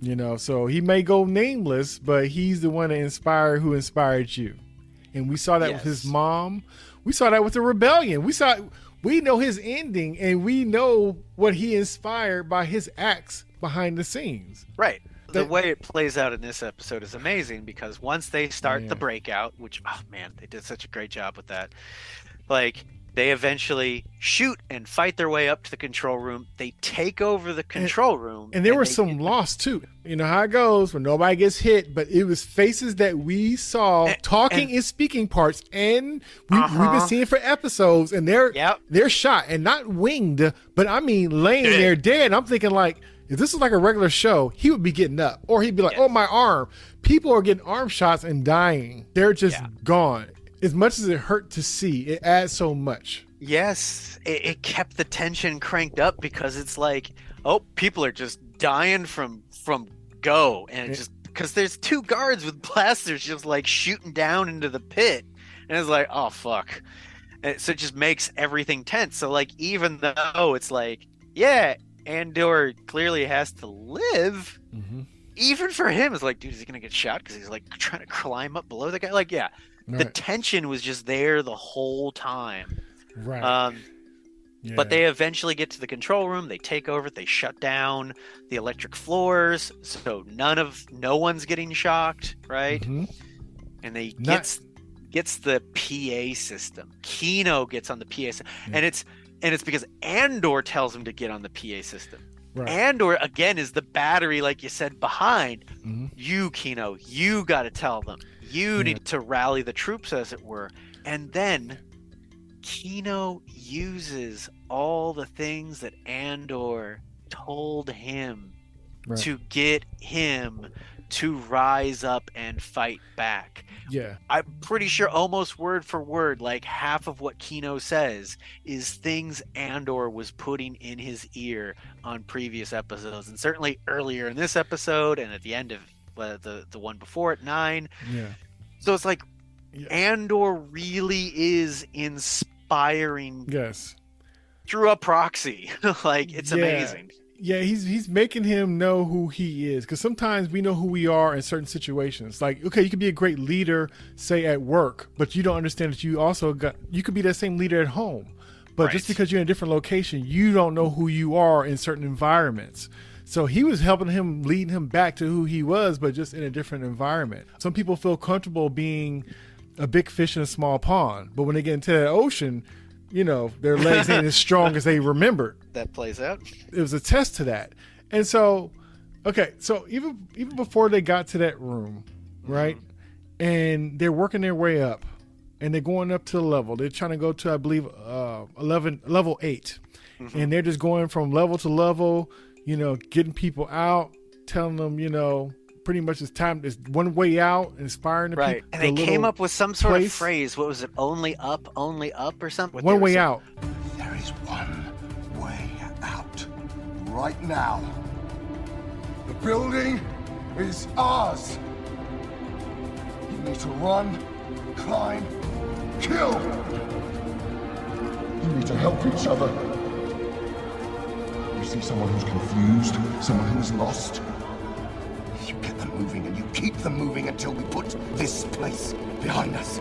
You know, so he may go nameless, but he's the one that inspired who inspired you. And we saw that with his mom. We saw that with the rebellion. We saw we know his ending and we know what he inspired by his acts behind the scenes. Right. The That- way it plays out in this episode is amazing because once they start Yeah. the breakout, which oh man, they did such a great job with that. Like they eventually shoot and fight their way up to the control room. They take over the control room, And there were some get- loss too. You know how it goes when nobody gets hit, but it was faces that we saw And- talking and- and speaking parts, and we, we've been Uh-huh. seeing for episodes, and they're Yep. they're shot and not winged, but I mean laying Dead. there dead. I'm thinking like, If this was like a regular show, he would be getting up, or he'd be like. "Oh, my arm." People are getting arm shots and dying. They're just Yeah. gone. As much as it hurt to see, it adds so much. Yes, it, it kept the tension cranked up because it's like, oh, people are just dying from from go, and it just because there's two guards with blasters just like shooting down into the pit, and it's like, oh fuck, and so it just makes everything tense. So like, even though it's like, yeah, Andor clearly has to live. Mm-hmm. Even for him, it's like, dude, is he gonna get shot because he's like trying to climb up below the guy? Like, yeah, the Right. tension was just there the whole time. right. Um, yeah. but they eventually get to the control room. They take over. They shut down the electric floors, so none of no one's getting shocked, right? Mhm. And they Not- gets gets the PA system. Kino gets on the PA system, and it's and it's because Andor tells him to get on the PA system. Right. Andor again is the battery, like you said, behind Mhm. you, Kino. You got to tell them. You need to rally the troops, as it were. And then Kino uses all the things that Andor told him Right. to get him to rise up and fight back. Yeah. I'm pretty sure almost word for word, like half of what Kino says is things Andor was putting in his ear on previous episodes, and certainly earlier in this episode and at the end of Uh, the the one before it, nine. Yeah. So it's like. Andor really is inspiring Yes. through a proxy. like it's Yeah. amazing. Yeah, he's he's making him know who he is because sometimes we know who we are in certain situations. Like, okay, you could be a great leader, say at work, but you don't understand that you also got you could be that same leader at home. But just because you're in a different location, you don't know who you are in certain environments. So he was helping him, leading him back to who he was, but just in a different environment. Some people feel comfortable being a big fish in a small pond, but when they get into the ocean, you know, their legs ain't as strong as they remembered That plays out. it was a test to that. And so, okay, so even even before they got to that room, right, and they're working their way up, and they're going up to the level. They're trying to go to, I believe, uh, eleven level 8 and they're just going from level to level. You know, getting people out, telling them, you know, pretty much it's time. It's one way out, inspiring the Right. people. And they the came up with some sort place. of phrase. What was it? Only up, only up, or something? One way saying. out. There is one way out. Right now. The building is ours. You need to run, climb, kill. You need to help each other. You see someone who's confused, someone who's lost. You get them moving and you keep them moving until we put this place behind us.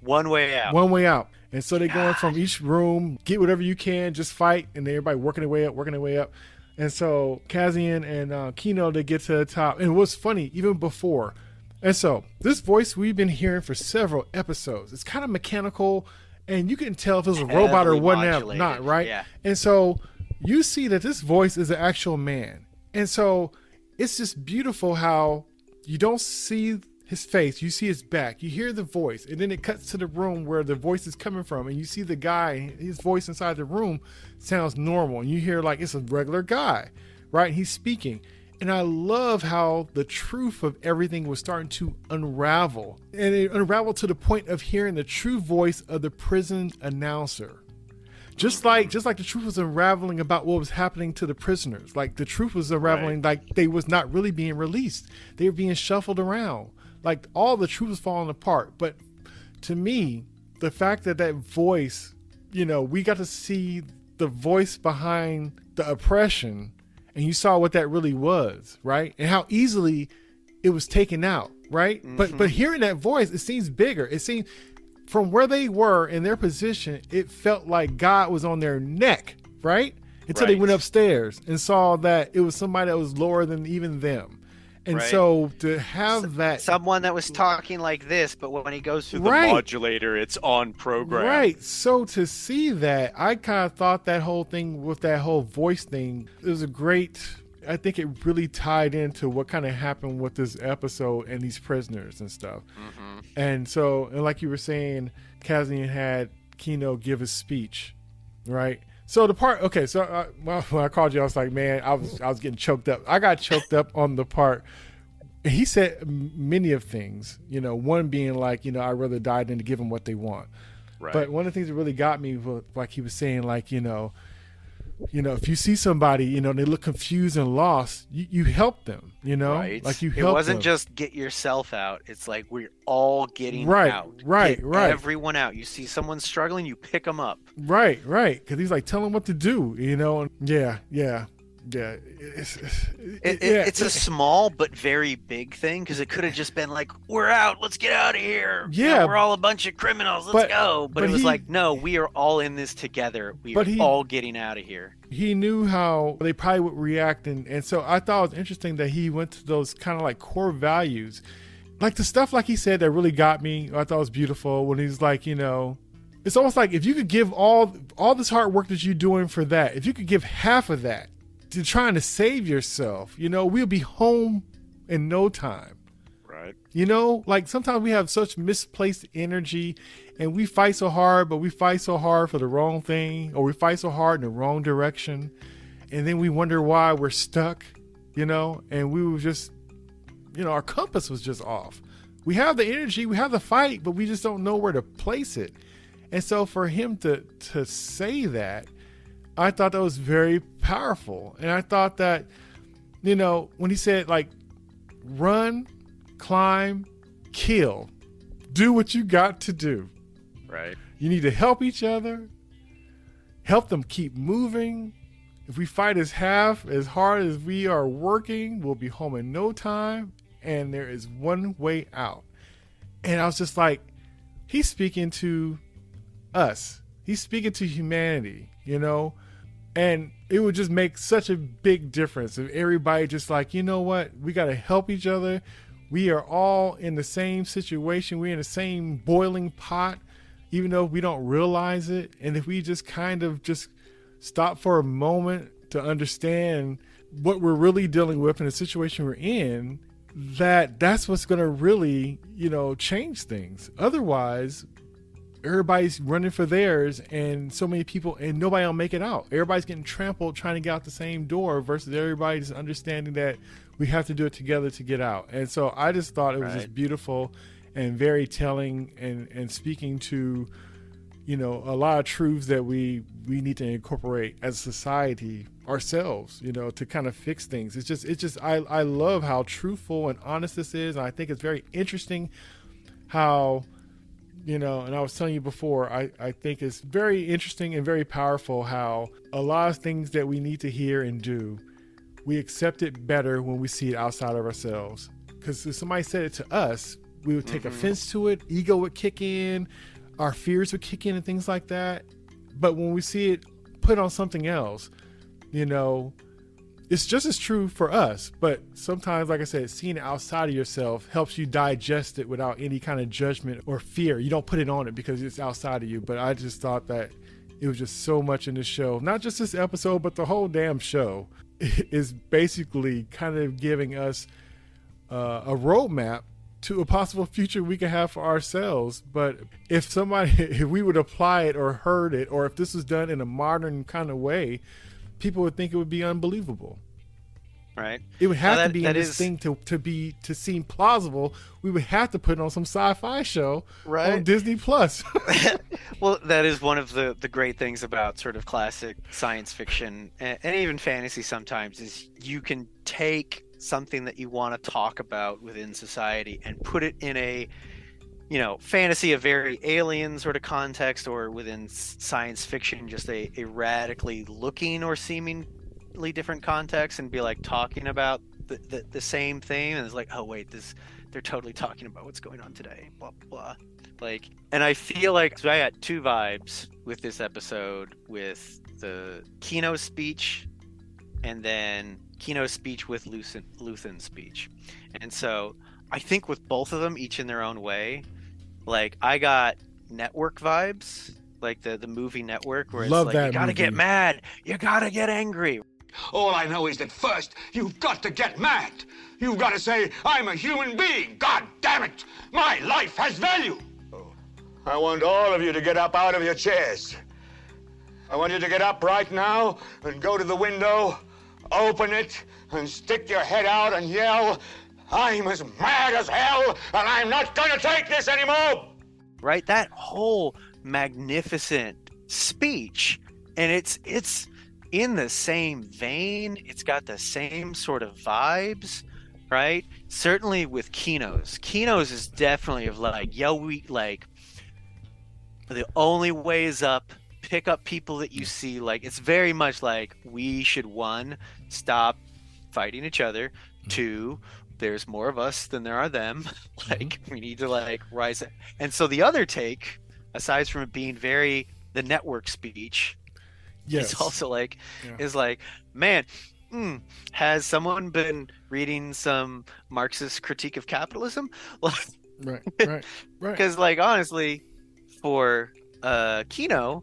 One way out. One way out. And so they're going from each room, get whatever you can, just fight, and then everybody working their way up, working their way up. And so Cassian and uh, Kino, they get to the top. And what's funny, even before. And so this voice we've been hearing for several episodes. It's kind of mechanical, and you can tell if it's a robot or Heavily whatnot, not right. yeah. And so you see that this voice is an actual man. And so it's just beautiful how you don't see his face, you see his back, you hear the voice, and then it cuts to the room where the voice is coming from, and you see the guy, his voice inside the room sounds normal, and you hear like it's a regular guy, right? He's speaking. And I love how the truth of everything was starting to unravel. And it unraveled to the point of hearing the true voice of the prison announcer just like just like the truth was unraveling about what was happening to the prisoners. Like the truth was unraveling like they was not really being released. They were being shuffled around. Like all the truth was falling apart. But to me the fact that that voice you know we got to see the voice behind the oppression and you saw what that really was right? And how easily it was taken out right? But mm-hmm. but hearing that voice it seems bigger. It seems from where they were in their position, it felt like God was on their neck, right? Until they went upstairs and saw that it was somebody that was lower than even them. And Right. so to have that Someone that was talking like this, but when he goes through the modulator, it's on program. Right. So to see that, I kind of thought that whole thing with that whole voice thing, it was a great. I think it really tied into what kind of happened with this episode and these prisoners and stuff. And so, and like you were saying, Cassian had Kino give his speech, right? So the part, okay, so uh, well, when I called you, I was like, man, I was I was getting choked up. I got choked up on the part. He said many of things, you know, one being like, you know, I'd rather die than to give them what they want. Right. But one of the things that really got me was like he was saying, like, you know, you know, if you see somebody, you know, they look confused and lost, you, you help them, you know, right. like you help. it wasn't them. just get yourself out. It's like we're all getting Right, out. right, Get right. Everyone out. You see someone struggling, you pick them up. right, right, because he's like tell them what to do, you know, and yeah, yeah, yeah, it's, it's, It, it, yeah, it's a small but very big thing because it could have just been like, "We're out. Let's get out of here. Yeah. we're all a bunch of criminals. Let's But- go." But, but it was he- like, "No, we are all in this together. We are he- all getting out of here." he knew how they probably would react and, and so i thought it was interesting that he went to those kind of like core values like the stuff like he said that really got me i thought was beautiful when he's like you know it's almost like if you could give all all this hard work that you're doing for that if you could give half of that to trying to save yourself you know we'll be home in no time Right. you know, like sometimes we have such misplaced energy and we fight so hard, but we fight so hard for the wrong thing or we fight so hard in the wrong direction. And then we wonder why we're stuck, you know, and we were just, you know, our compass was just off. We have the energy, we have the fight, but we just don't know where to place it. And so for him to to say that, I thought that was very powerful. And I thought that, you know, when he said like run, climb, kill. Do what you got to do. Right. You need to help each other, help them keep moving. If we fight as half as hard as we are working, we'll be home in no time, and there is one way out. And I was just like, he's speaking to us, he's speaking to humanity, you know? And it would just make such a big difference if everybody just like, you know what, we got to help each other. We are all in the same situation. We're in the same boiling pot, even though we don't realize it. And if we just kind of just stop for a moment to understand what we're really dealing with in the situation we're in, that that's what's going to really, you know, change things. Otherwise, everybody's running for theirs and so many people and nobody will make it out. Everybody's getting trampled trying to get out the same door versus everybody just understanding that we have to do it together to get out. And so i just thought it was just beautiful and very telling and and speaking to you know a lot of truths that we we need to incorporate as a society ourselves you know to kind of fix things. It's just it's just i i love how truthful and honest this is and i think it's very interesting how you know and i was telling you before i i think it's very interesting and very powerful how a lot of things that we need to hear and do we accept it better when we see it outside of ourselves. Because if somebody said it to us we would take mm-hmm. offense to it ego would kick in our fears would kick in and things like that. But when we see it put on something else you know it's just as true for us but sometimes like i said seeing it outside of yourself helps you digest it without any kind of judgment or fear you don't put it on it because it's outside of you but i just thought that it was just so much in this show not just this episode but the whole damn show is basically kind of giving us uh, a roadmap to a possible future we could have for ourselves. But if somebody, if we would apply it or heard it, or if this was done in a modern kind of way, people would think it would be unbelievable. Right. It would have Now to that- be in this is- thing to, to be to seem plausible. We would have to put it on some sci-fi show on Right. Disney Plus. well, that is one of the the great things about sort of classic science fiction and, and even fantasy. Sometimes is you can take something that you want to talk about within society and put it in a you know fantasy a very alien sort of context or within science fiction just a, a radically looking or seemingly different context and be like talking about the, the, the same thing. And it's like oh wait this they're totally talking about what's going on today blah blah like and i feel like so i got two vibes with this episode with the kino speech and then kino speech with Luthen, Luthen speech. And so i think with both of them each in their own way like i got network vibes like the the movie network where it's Love like that you gotta get mad you gotta get angry All I know is that first, you've got to get mad. You've got to say, I'm a human being. God damn it. My life has value. Oh, I want all of you to get up out of your chairs I want you to get up right now and go to the window, open it, and stick your head out and yell, I'm as mad as hell, and I'm not gonna take this anymore! right? That whole magnificent speech and it's it's in the same vein. It's got the same sort of vibes right? Certainly with kinos. Kinos is definitely of like yo we like the only way is up. Pick up people that you see. Like it's very much like we should one stop fighting each other. Mm. Two there's more of us than there are them like we need to like rise and so the other take aside from it being very the network speech Yes. it's also like Yeah. is like man mm, has someone been reading some marxist critique of capitalism right, right, right. because like honestly for uh kino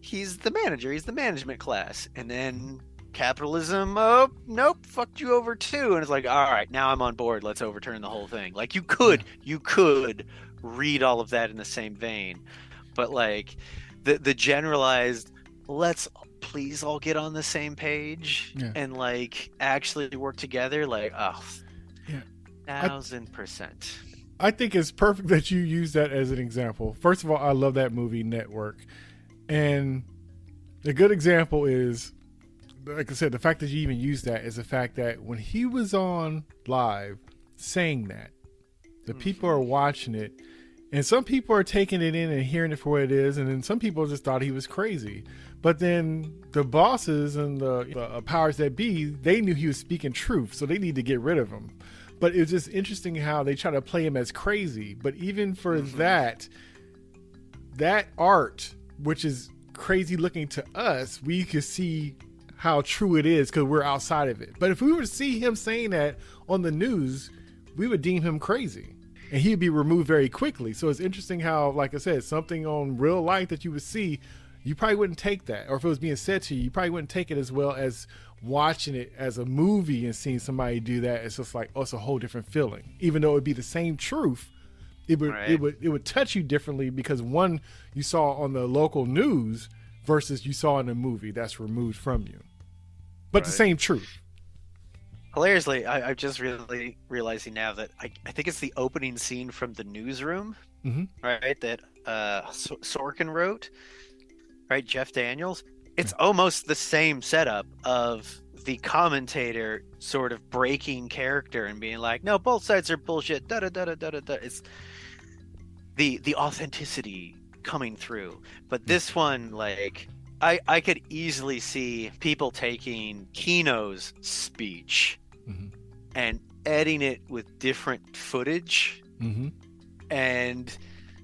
he's the manager he's the management class and then capitalism oh nope fucked you over too and it's like all right now i'm on board let's overturn the whole thing like you could you could read all of that in the same vein but like the the generalized let's please all get on the same page Yeah. and like actually work together like oh Yeah. thousand percent I think it's perfect that you use that as an example. First of all, I love that movie Network. And a good example is like I said, the fact that you even use that is the fact that when he was on live saying that, the people are watching it, and some people are taking it in and hearing it for what it is, and then some people just thought he was crazy. But then the bosses and the, the uh, powers that be, they knew he was speaking truth, so they need to get rid of him. But it was just interesting how they try to play him as crazy. But even for that, that art, which is crazy looking to us, we could see how true it is because we're outside of it. But if we were to see him saying that on the news, we would deem him crazy. And he'd be removed very quickly. So it's interesting how, like I said, something on real life that you would see, you probably wouldn't take that. Or if it was being said to you, you probably wouldn't take it as well as watching it as a movie and seeing somebody do that. It's just like, oh, it's a whole different feeling. Even though it would be the same truth, it would Right. it would it would touch you differently because one you saw on the local news versus you saw in a movie that's removed from you. But the same truth. Hilariously, I, I'm just really realizing now that I, I think it's the opening scene from the newsroom, Mhm. right? That uh, Sor- Sorkin wrote, right? Jeff Daniels. It's almost the same setup of the commentator sort of breaking character and being like, "No, both sides are bullshit." Da da da da da da. da." It's the the authenticity coming through, but this one, like, I I could easily see people taking Kino's speech Mhm. and editing it with different footage Mm-hmm. and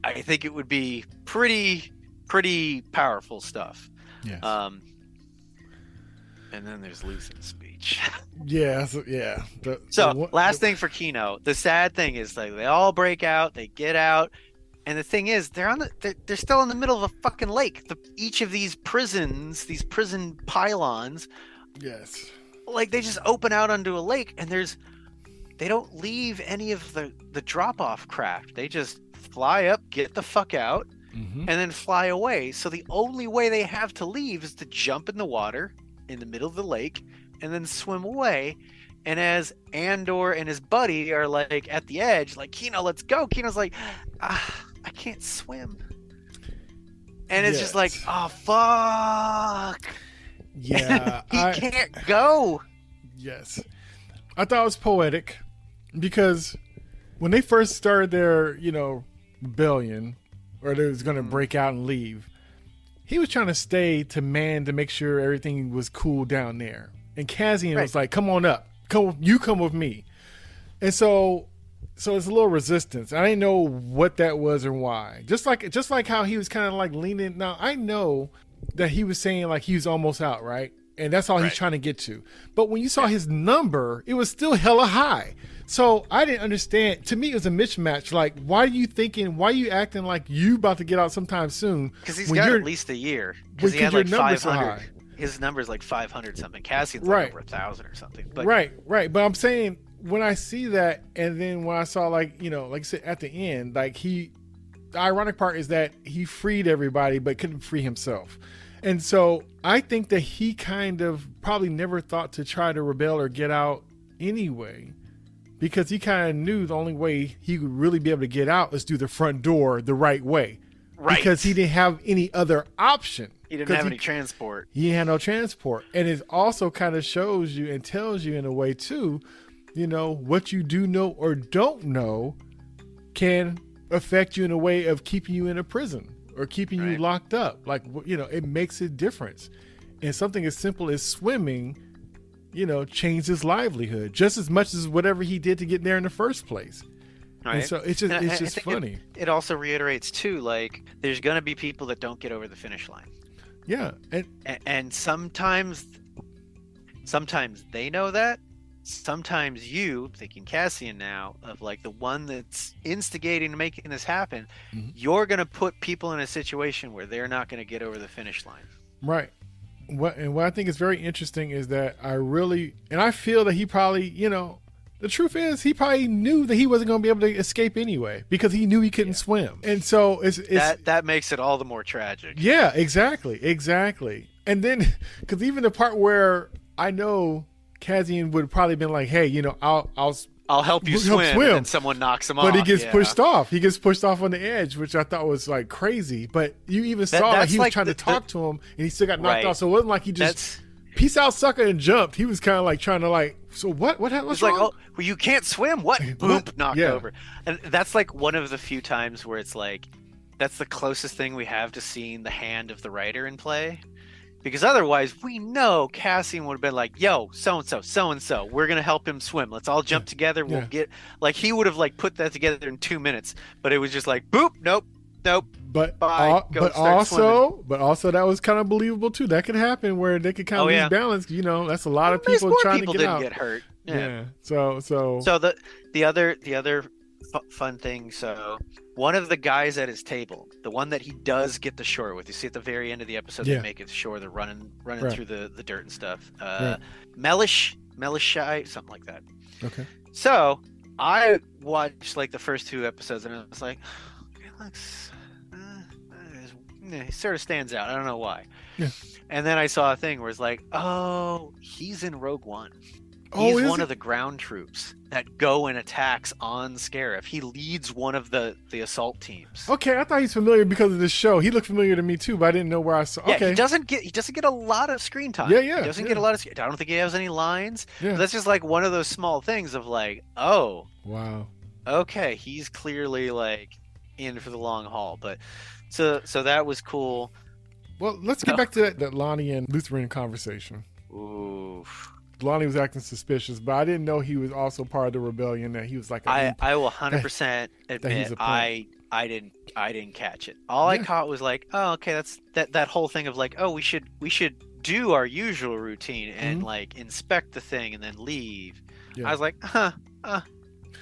i think it would be pretty pretty powerful stuff Yes. um and then there's Luthen's speech yeah. So, yeah. So last the- thing for kino the sad thing is like they all break out they get out and the thing is they're on the they're, they're still in the middle of a fucking lake. The, each of these prisons these prison pylons Yes. like they just open out onto a lake and there's they don't leave any of the the drop off craft. They just fly up get the fuck out Mm-hmm. and then fly away. So the only way they have to leave is to jump in the water in the middle of the lake and then swim away. And as andor and his buddy are like at the edge like kino let's go. Kino's like ah, i can't swim and it's just like oh fuck Yeah. he I, can't go Yes. I thought it was poetic because when they first started their, you know, rebellion or they was going to mm-hmm. break out and leave, he was trying to stay to man to make sure everything was cool down there. And Cassian was like, "Come on up. Come you come with me." And so so it's a little resistance. I didn't know what that was and why. Just like just like how he was kind of like leaning. Now I know that he was saying like he was almost out, right? And that's all he's trying to get to. But when you saw his number, it was still hella high. So I didn't understand. To me, it was a mismatch. Like, why are you thinking? Why are you acting like you about to get out sometime soon? Because he's when got you're- at least a year. Because he had your like are 500. high. His number's like 500 something. Cassian's Right. like over a thousand or something. But right, right. But I'm saying when I see that, and then when I saw like you know, like I said at the end, like he, the ironic part is that he freed everybody but couldn't free himself, And so I think that he kind of probably never thought to try to rebel or get out anyway. Because he kind of knew the only way he would really be able to get out is through the front door the right way. Right. Because he didn't have any other option. He didn't have any transport. he had no transport and it also kind of shows you and tells you in a way too you know what you do know or don't know can affect you in a way of keeping you in a prison or keeping you locked up. Like you know it makes a difference. And something as simple as swimming you know changed his livelihood just as much as whatever he did to get there in the first place. Right. and so it's just And it's I just it- funny. It, also reiterates too, like there's gonna be people that don't get over the finish line, yeah and and, and sometimes, sometimes they know that. Sometimes you, thinking Cassian now, of like the one that's instigating to making this happen, Mhm. you're gonna put people in a situation where they're not gonna get over the finish line. Right. What and what I think is very interesting is that I really and I feel that he probably, you know, the truth is he probably knew that he wasn't going to be able to escape anyway because he knew he couldn't swim. And so it's it's that that makes it all the more tragic. yeah, exactly, exactly. And then because even the part where I know Cassian would probably been like, hey, you know, I'll I'll I'll help you We'll help swim, swim. and someone knocks him off. but he gets yeah. pushed off. He gets pushed off on the edge, which I thought was like crazy. But you even saw like he was like trying the- to talk to him, and he still got knocked Right. off. So it wasn't like he just That's peace out, sucker, and jumped. He was kind of like trying to like, so what? What happened? It's like, oh, well, you can't swim. What? Boop, knocked Yeah. over. And that's like one of the few times where it's like, that's the closest thing we have to seeing the hand of the writer in play. Because otherwise, we know Cassian would have been like, "Yo, so and so, so and so, we're gonna help him swim. Let's all jump together. We'll Yeah. get." Like he would have like put that together in two minutes, but it was just like, "Boop, nope, nope." but Bye, go but also, but also that was kind of believable too. That could happen where they could kind of Oh, lose yeah. balance. You know, that's a lot of people trying people to get didn't out. get hurt. yeah. So so So the the other the other fu- fun thing. So one of the guys at his table, the one that he does get the shore with, you see at the very end of the episode, Yeah. they make it shore. They're running running Right. through the the dirt and stuff. Uh, Melish Melishai, something like that. okay. So I watched like the first two episodes, and I was like, it looks. Uh, he sort of stands out. I don't know why. Yeah. And then I saw a thing where it's like, oh, he's in Rogue One. Oh, He's is one of the ground troops that go and attacks on Scarif. He leads one of the the assault teams. Okay, I thought he's familiar because of this show. He looked familiar to me too, but I didn't know where I saw. Yeah, okay, he doesn't get he doesn't get a lot of screen time. Yeah, yeah, He doesn't get a lot of. I don't think he has any lines. Yeah. That's just like one of those small things of like, oh, wow. okay, he's clearly like in for the long haul. But so so that was cool. Well, let's get No. back to that, that Lonni and Luthen conversation. Ooh, Lonni was acting suspicious, but I didn't know he was also part of the rebellion. That he was like, a I I will hundred percent admit. I I didn't I didn't catch it. All I caught was like, oh okay, that's that that whole thing of like, oh we should we should do our usual routine and Mhm. like inspect the thing and then leave. Yeah. I was like, huh, uh,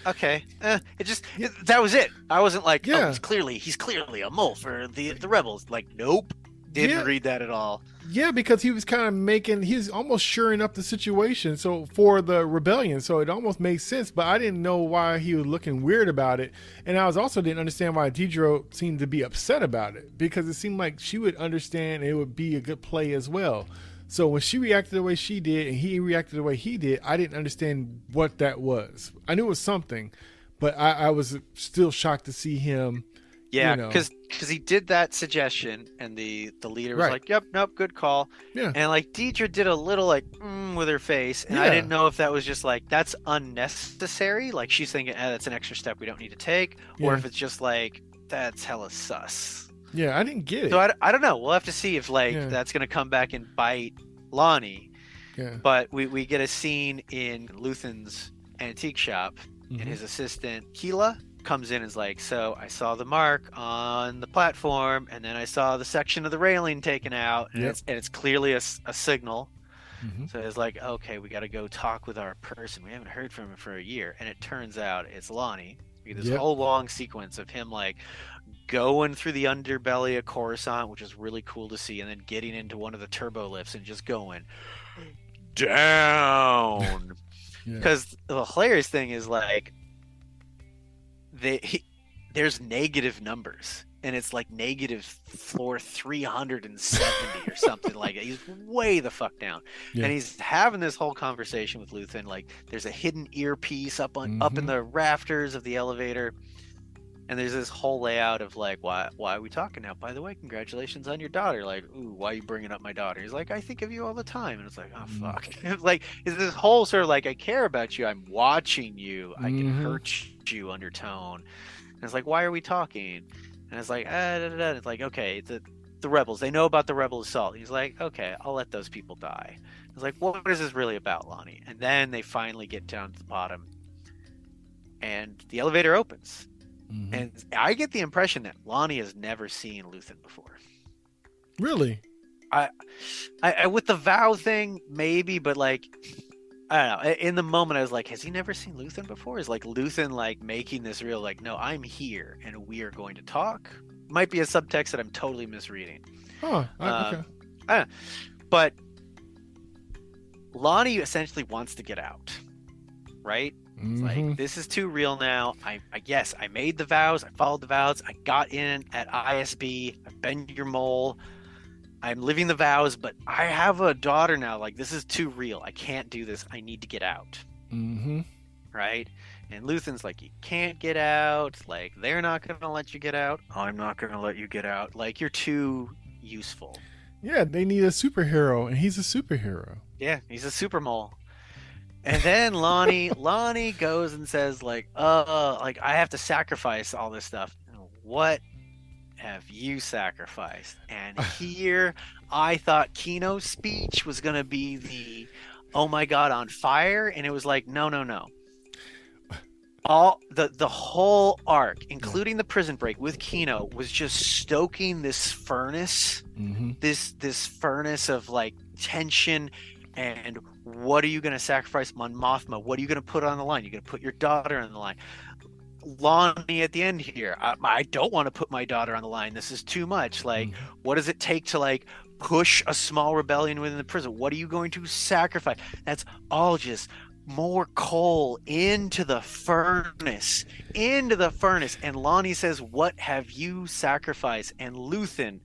okay. Uh, it just it- that was it. I wasn't like, oh, Yeah. he's clearly he's clearly a mole for the the rebels. Like, nope, didn't Yeah. read that at all. Yeah, because he was kind of making, he's almost shoring up the situation. So for the rebellion, so it almost made sense. But I didn't know why he was looking weird about it, and I was also didn't understand why Dedra seemed to be upset about it because it seemed like she would understand it would be a good play as well. So when she reacted the way she did and he reacted the way he did, I didn't understand what that was. I knew it was something, but I, I was still shocked to see him. Yeah, know. because he did that suggestion, and the the leader was Right. like, "Yep, nope, good call." Yeah. And like Dedra did a little like mm, with her face, and I didn't know if that was just like that's unnecessary, like she's thinking, eh, "That's an extra step we don't need to take," or if it's just like that's hella sus. Yeah, I didn't get it. So I, I don't know. We'll have to see if like Yeah. that's gonna come back and bite Lonni. yeah. But we we get a scene in Luthen's antique shop Mhm. and his assistant Kleya comes in and is like, "So I saw the mark on the platform, and then I saw the section of the railing taken out, and Yep. it's and it's clearly a, a signal." Mhm. So it's like, "Okay, we got to go talk with our person. We haven't heard from him for a year." And it turns out it's Lonni. This Yep. whole long sequence of him like going through the underbelly of Coruscant, which is really cool to see, and then getting into one of the turbo lifts and just going down Yeah. because the hilarious thing is like they he, there's negative numbers and it's like negative floor 370 or something like it. He's way the fuck down. Yeah. And he's having this whole conversation with Luthen. Like there's a hidden earpiece up on up in Mhm. the rafters of the elevator. And there's this whole layout of like, why why are we talking now? By the way, congratulations on your daughter. Like, ooh, why are you bringing up my daughter? He's like, I think of you all the time. And it's like, oh Mm. fuck. It's like, it's this whole sort of like, I care about you. I'm watching you. I can Mhm. hurt you undertone. And it's like, why are we talking? And it's like, ah, da, da, da. it's like, okay, the the rebels. They know about the rebel assault. He's like, okay, I'll let those people die. It's like, what is this really about, Lonni? And then they finally get down to the bottom, and the elevator opens. Mhm. And I get the impression that Lonni has never seen Luthen before. really? I, I with the vow thing, maybe, but like, I don't know. In the moment, I was like, has he never seen Luthen before? Is like Luthen like making this real? Like, no, I'm here, and we are going to talk. Might be a subtext that I'm totally misreading. Huh. I- Uh, okay. But Lonni essentially wants to get out, right? Mhm. like this is too real now. I, I guess I made the vows. I followed the vows. I got in at ISB. I've been your mole. I'm living the vows, but I have a daughter now. Like this is too real. I can't do this. I need to get out. Mhm. Right? And Luthen's like, you can't get out. Like they're not gonna let you get out. I'm not gonna let you get out. Like you're too useful. Yeah, they need a superhero, and he's a superhero. Yeah, he's a super mole. And then Lonni Lonni goes and says like, uh, like I have to sacrifice all this stuff. What have you sacrificed? And here I thought Kino's speech was gonna be the oh my god on fire, and it was like, no, no, no. All the the whole arc, including the prison break with Kino, was just stoking this furnace Mm-hmm. this this furnace of like tension and what are you going to sacrifice Mon Mothma? What are you going to put on the line? You're going to put your daughter on the line. Lonni at the end here. I, I don't want to put my daughter on the line. This is too much. Like, Mhm. what does it take to like push a small rebellion within the prison? What are you going to sacrifice? That's all just more coal into the furnace, into the furnace. And Lonni says, "What have you sacrificed?" And Luthen,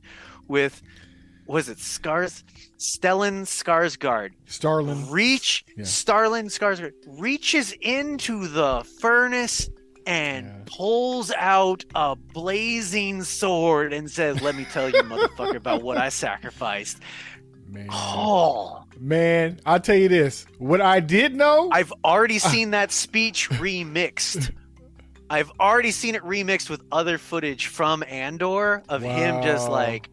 with was it Scars, Stellan Skarsgård, Starlin. reach Yeah. Starlin Skarsgård reaches into the furnace and Yeah. pulls out a blazing sword and says, "Let me tell you, motherfucker, about what I sacrificed." Man. Oh, Man, I'll tell you this. What I did know, I've already ah. seen that speech remixed. I've already seen it remixed with other footage from Andor of him just like,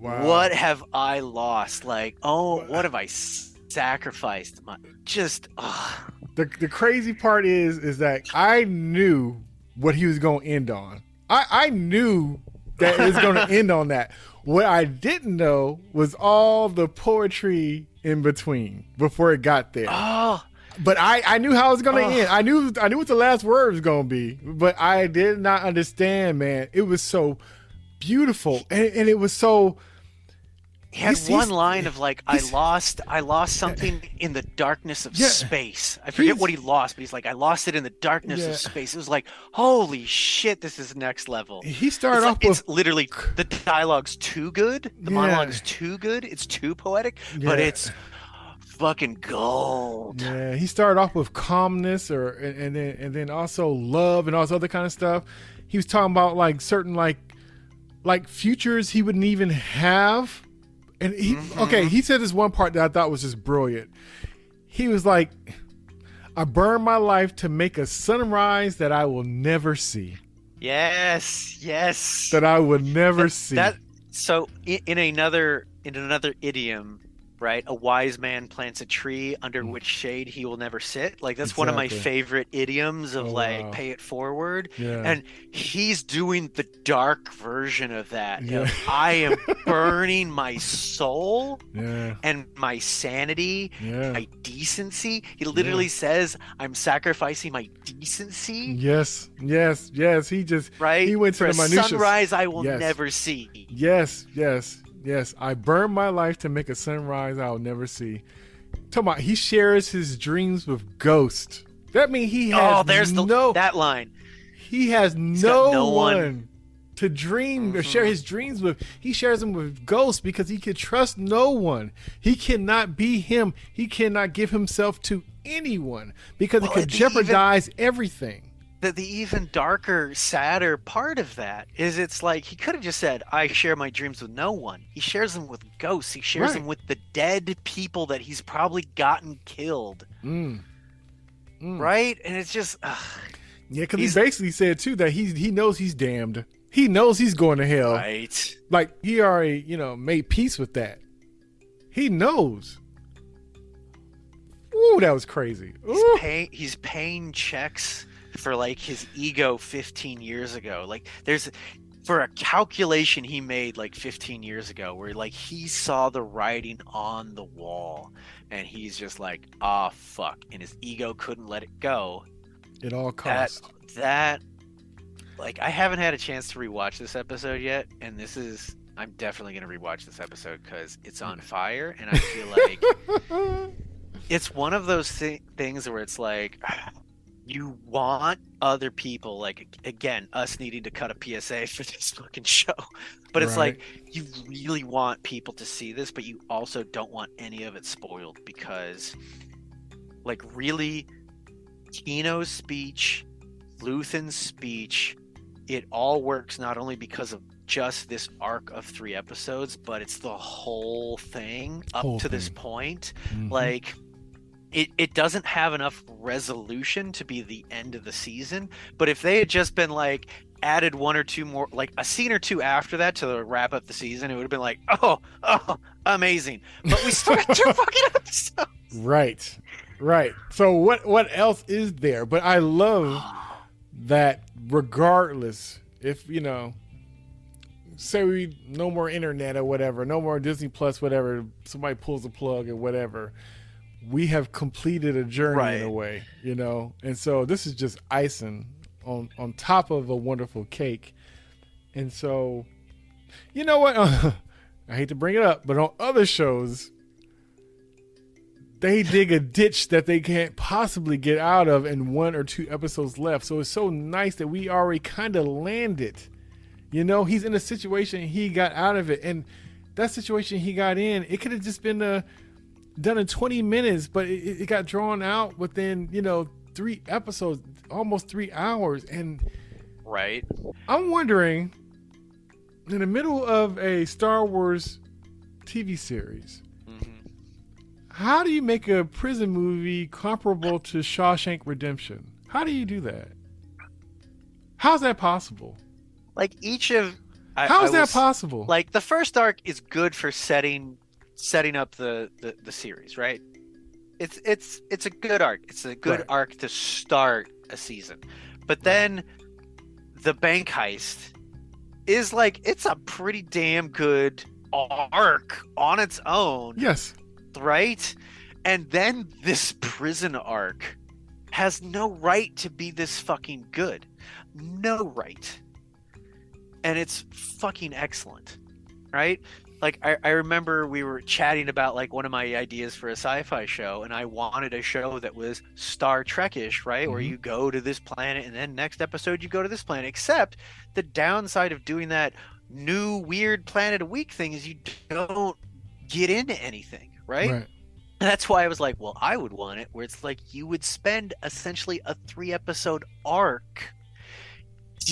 Wow. "What have I lost? Like, oh, what have I sacrificed? My, just, the the crazy part is is that I knew what he was going to end on. I I knew that it was going to end on that. What I didn't know was all the poetry in between before it got there. oh, But I I knew how it was going to Ugh. end. I knew I knew what the last word was going to be. But I did not understand, man. It was so beautiful and and it was so He had He's- he's- one line of like, "I lost, I lost something in the darkness of Yeah. space." I forget He's- what he lost, but he's like, "I lost it in the darkness Yeah. of space." It was like, "Holy shit, this is next level." he started It's, off like- it's with literally the dialogue's too good. The Yeah. monologue's too good. It's too poetic, but it's fucking gold. Yeah, he started off with calmness, or and, and then and then also love and all this other kind of stuff. He was talking about like certain like like futures he wouldn't even have, and he Mm-hmm. okay. He said this one part that I thought was just brilliant. He was like, "I burned my life to make a sunrise that I will never see, Yes, yes. that I would never see." That so in, in another in another idiom, right? A wise man plants a tree under which shade he will never sit. Like that's one of my Mm. Favorite idioms of Oh, like wow. pay it forward. yeah, And he's doing the dark version of that. Yeah. I am burning my soul yeah, and my sanity, my decency. He literally says, "I'm sacrificing my decency." Yes, yes, yes. He just Right? He went to For the sunrise I will Yes. never see. Yes, yes, yes. I burned my life to make a sunrise I'll never see. Talking about he shares his dreams with Ghost. That means he oh, has Oh, there's the no that line. he has no, no one, one. to dream or share mm-hmm. his dreams with. He shares them with ghosts because he can trust no one. He cannot be him. He cannot give himself to anyone because Well, it could the even- jeopardize everything. The, the even darker, sadder part of that is it's like he could have just said, I share my dreams with no one. He shares them with ghosts. He shares Right. them with the dead people that he's probably gotten killed. Mm. Mm. Right? And it's just, ugh, Yeah, because he basically said too that he he knows he's damned. He knows he's going to hell. right. Like he already, you know, made peace with that. He knows. Ooh, that was crazy. He's, pay, he's paying checks for like his ego 15 years ago. Like there's for a calculation he made like 15 years ago where like he saw the writing on the wall and he's just like, ah, fuck. And his ego couldn't let it go. It all That, cost. that, like, I haven't had a chance to rewatch this episode yet. And this is, I'm definitely going to rewatch this episode because it's on fire. And I feel like it's one of those thi- things where it's like you want other people like again us needing to cut a psa for this fucking show but it's Right. like you really want people to see this but you also don't want any of it spoiled because like really Kino's speech Luthen's speech it all works not only because of just this arc of three episodes but it's the whole thing up Whole to this thing. point Mhm. like it, it doesn't have enough resolution to be the end of the season but if they had just been like added one or two more like a scene or two after that to wrap up the season it would have been like oh oh amazing but we still got two fucking episodes right, right. So what? What else is there? But I love that. Regardless, if you know, say we no more internet or whatever, no more Disney Plus, whatever. Somebody pulls the plug or whatever. We have completed a journey in a Right. way, you know, and so this is just icing on on top of a wonderful cake. And so, you know what? I hate to bring it up, but on other shows, they dig a ditch that they can't possibly get out of in one or two episodes left. So it's so nice that we already kind of landed. You know, he's in a situation he got out of it, and that situation he got in, it could have just been uh, done in 20 minutes, but it, it got drawn out within you know three episodes, almost three hours, and right I'm wondering, in the middle of a Star Wars TV series, hmm how do you make a prison movie comparable to Shawshank Redemption? How do you do that? How's that possible? like each of I, How I that was- possible? like the first arc is good for setting setting up the the, the series right? It's it's it's a good arc. It's a good Right. arc to start a season. But then the bank heist is like it's a pretty damn good arc on its own yes. right? And then this prison arc has no right to be this fucking good. No right. And it's fucking excellent right like I, I remember we were chatting about like one of my ideas for a sci-fi show and i wanted a show that was star trek-ish right where Mhm. you go to this planet and then next episode you go to this planet except the downside of doing that new weird planet a week thing is you don't get into anything right? Right. And that's why I was like, well, I would want it where it's like you would spend essentially a three episode arc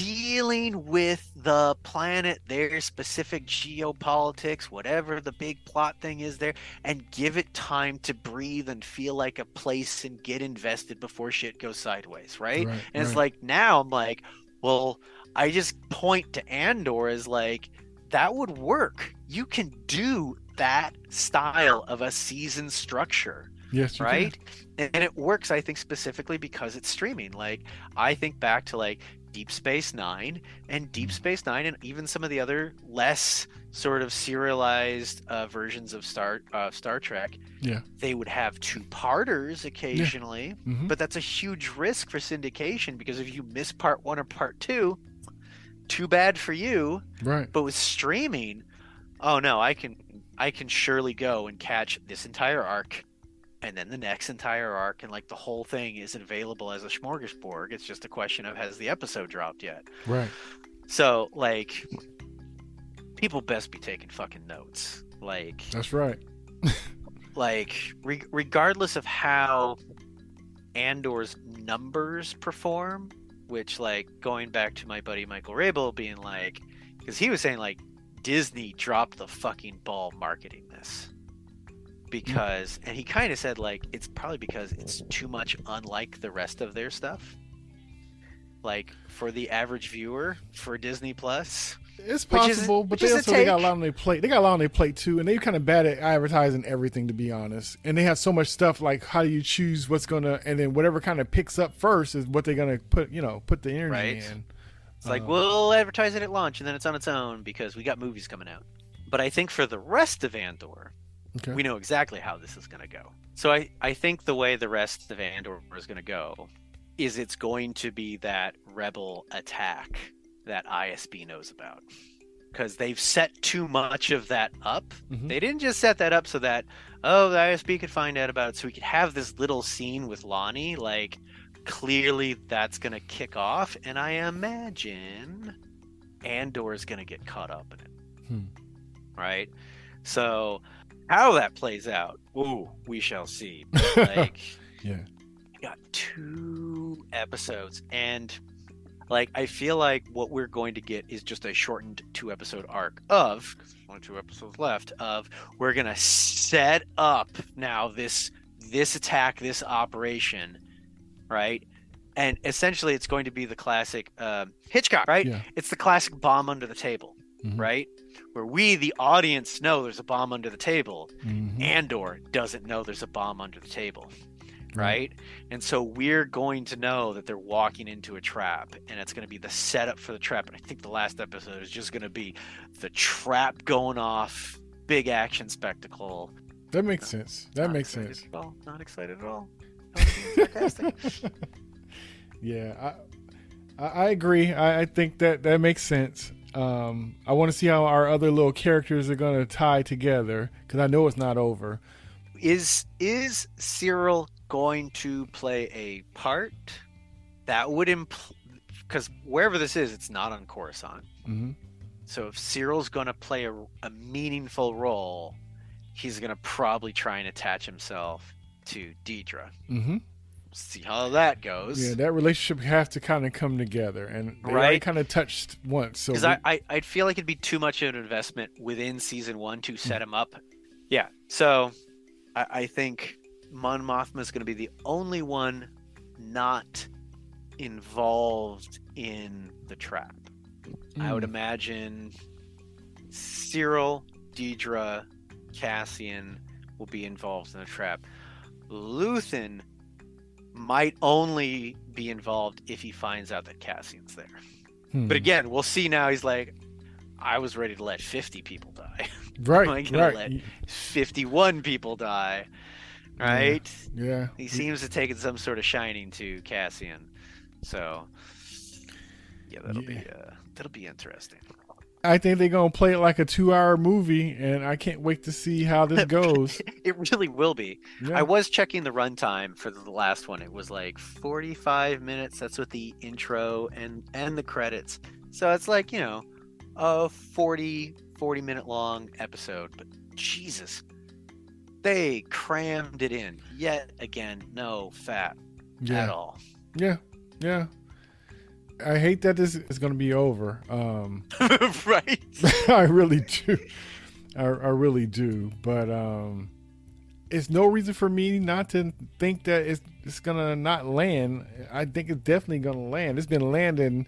dealing with the planet, their specific geopolitics, whatever the big plot thing is there, and give it time to breathe and feel like a place and get invested before shit goes sideways, right? Right, and it's like now I'm like, well, I just point to Andor as like that would work. You can do that style of a season structure, Yes. can. right? And, and it works, I think, specifically because it's streaming. Like I think back to like Deep Space Nine and Deep Space Nine, and even some of the other less sort of serialized uh, versions of Star uh, Star Trek. Yeah. They would have two parters occasionally, Mhm. but that's a huge risk for syndication because if you miss part one or part two, too bad for you. Right. But with streaming, oh no, I can I can surely go and catch this entire arc and then the next entire arc and like the whole thing isn't available as a smorgasbord. It's just a question of has the episode dropped yet. Right. So like, people best be taking fucking notes. Like, That's right. like re- regardless of how Andor's numbers perform, which like going back to my buddy Michael Rabel being like, because he was saying like Disney dropped the fucking ball marketing this because, and he kind of said like it's probably because it's too much unlike the rest of their stuff. Like for the average viewer for Disney Plus, It's Which is- possible, but they also they got a lot on their plate. They got a lot on their plate too, and they're kind of bad at advertising everything, to be honest. And they have so much stuff like how do you choose what's gonna, and then whatever kind of picks up first is what they're gonna put, you know, put the energy Right. in. It's like Uh, we'll advertise it at launch and then it's on its own because we got movies coming out. But I think for the rest of Andor, Okay. we know exactly how this is going to go. So I, I think the way the rest of Andor is going to go is it's going to be that rebel attack that ISB knows about. Because they've set too much of that up. Mhm. They didn't just set that up so that, oh, the ISB could find out about it so we could have this little scene with Lonni. Like, clearly that's going to kick off. And I imagine Andor is going to get caught up in it. Hmm. Right? So, how that plays out, ooh, we shall see. Like, Yeah. we got two episodes, and like, I feel like what we're going to get is just a shortened two episode arc of, only two episodes left, of we're going to set up now this this attack, this operation, right? And essentially, it's going to be the classic um, Hitchcock, right? Yeah. It's the classic bomb under the table, Mhm. right? Where we, the audience, know there's a bomb under the table, Mhm. Andor doesn't know there's a bomb under the table, Right. And so we're going to know that they're walking into a trap, and it's going to be the setup for the trap. And I think the last episode is just going to be the trap going off, big action spectacle. That makes sense. That makes sense. At all. Not excited at all. Sarcastic. yeah, I, I I agree. I, I think that that makes sense. Um, I want to see how our other little characters are going to tie together because I know it's not over. is is Syril going to play a part that would imply because wherever this is, it's not on Coruscant. hmm So if Syril's going to play a, a meaningful role, he's going to probably try and attach himself to Dedra. hmm See how that goes. Yeah, that relationship have to kind of come together, and they already Right. kind of touched once. So Because we- I, I, I'd feel like it'd be too much of an investment within season one to set him up. Yeah. So I, I think Mon Mothma is going to be the only one not involved in the trap. I would Mm. imagine Syril, Dedra, Cassian will be involved in the trap. Luthen might only be involved if he finds out that Cassian's there. Hmm. But again, we'll see now. He's like, I was ready to let 50 people die. right, I gonna let- 51 people die. Right? yeah. He seems to have taken some sort of shining to Cassian. So, yeah, that'll be uh, that'll be interesting. I think they're gonna play it like a two-hour movie, and I can't wait to see how this goes. It really will be. Yeah. I was checking the runtime for the last one. It was like 45 minutes. That's with the intro and and the credits. So it's like, you know, a 40 40 minute long episode, but Jesus. They crammed it in. Yet again, no fat at all. yeah, yeah. I hate that this is gonna be over. Um, right? I really do. I, I really do. But um, it's no reason for me not to think that it's it's gonna not land. I think it's definitely gonna land. It's been landing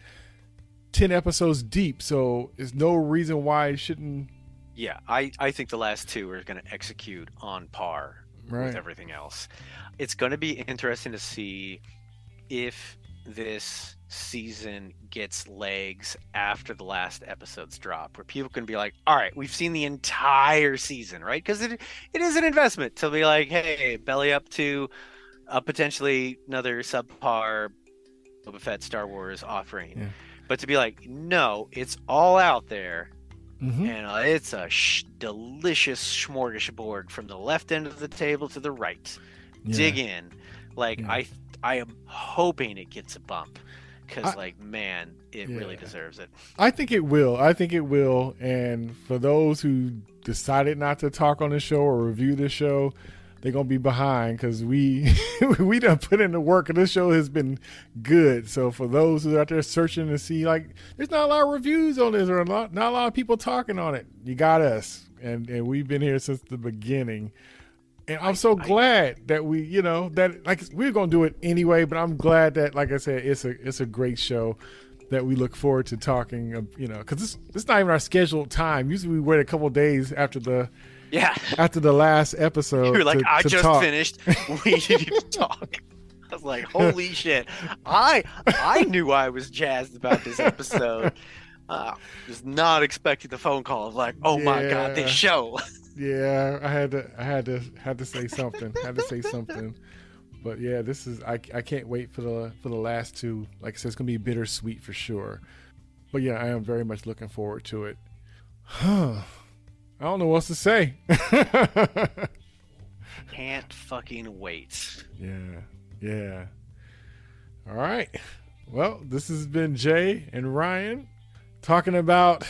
ten episodes deep, so there's no reason why it shouldn't. Yeah, I, I think the last two are going to execute on par Right. with everything else. It's going to be interesting to see if this season gets legs after the last episodes drop, where people can be like, "All right, we've seen the entire season, right?" Because it it is an investment to be like, "Hey, belly up to a potentially another subpar Boba Fett Star Wars offering," Yeah. but to be like, "No, it's all out there." Mhm. and uh, it's a sh- delicious smorgasbord from the left end of the table to the right. Yeah. Dig in, like Yeah. I, I am hoping it gets a bump, because like man, it really deserves it. I think it will. I think it will. And for those who decided not to talk on the show or review the show, they're gonna be behind because we we done put in the work and this show has been good. So for those who are out there searching to see, like, there's not a lot of reviews on this or a lot, not a lot of people talking on it. You got us, and and we've been here since the beginning. And I'm so glad that we, you know, that like we're gonna do it anyway. But I'm glad that, like I said, it's a it's a great show that we look forward to talking. uh, You know, because this this not even our scheduled time. Usually we wait a couple days after the Yeah, after the last episode. you're like, to- I to just talk." finished. We to talk. I was like, holy shit! I I knew I was jazzed about this episode. Uh, was not expecting the phone call of like, oh my god, this show. Yeah, I had to I had to had to say something. had to say something. But yeah, this is I, I can't wait for the for the last two. Like I said, it's gonna be bittersweet for sure. But yeah, I am very much looking forward to it. Huh. I don't know what else to say. Can't fucking wait. yeah, yeah. All right. Well, this has been Jay and Ryan talking about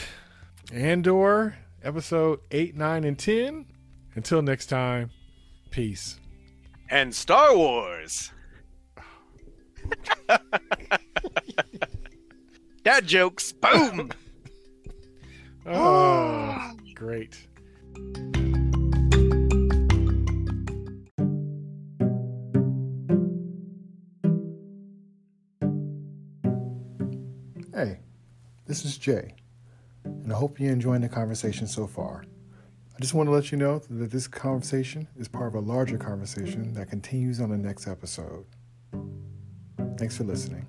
Andor episode 8, 9, and 10. Until next time, peace. And Star Wars. Dad jokes. Boom. Oh, great. Hey, this is Jay, and I hope you're enjoying the conversation so far. I just want to let you know that this conversation is part of a larger conversation that continues on the next episode. Thanks for listening.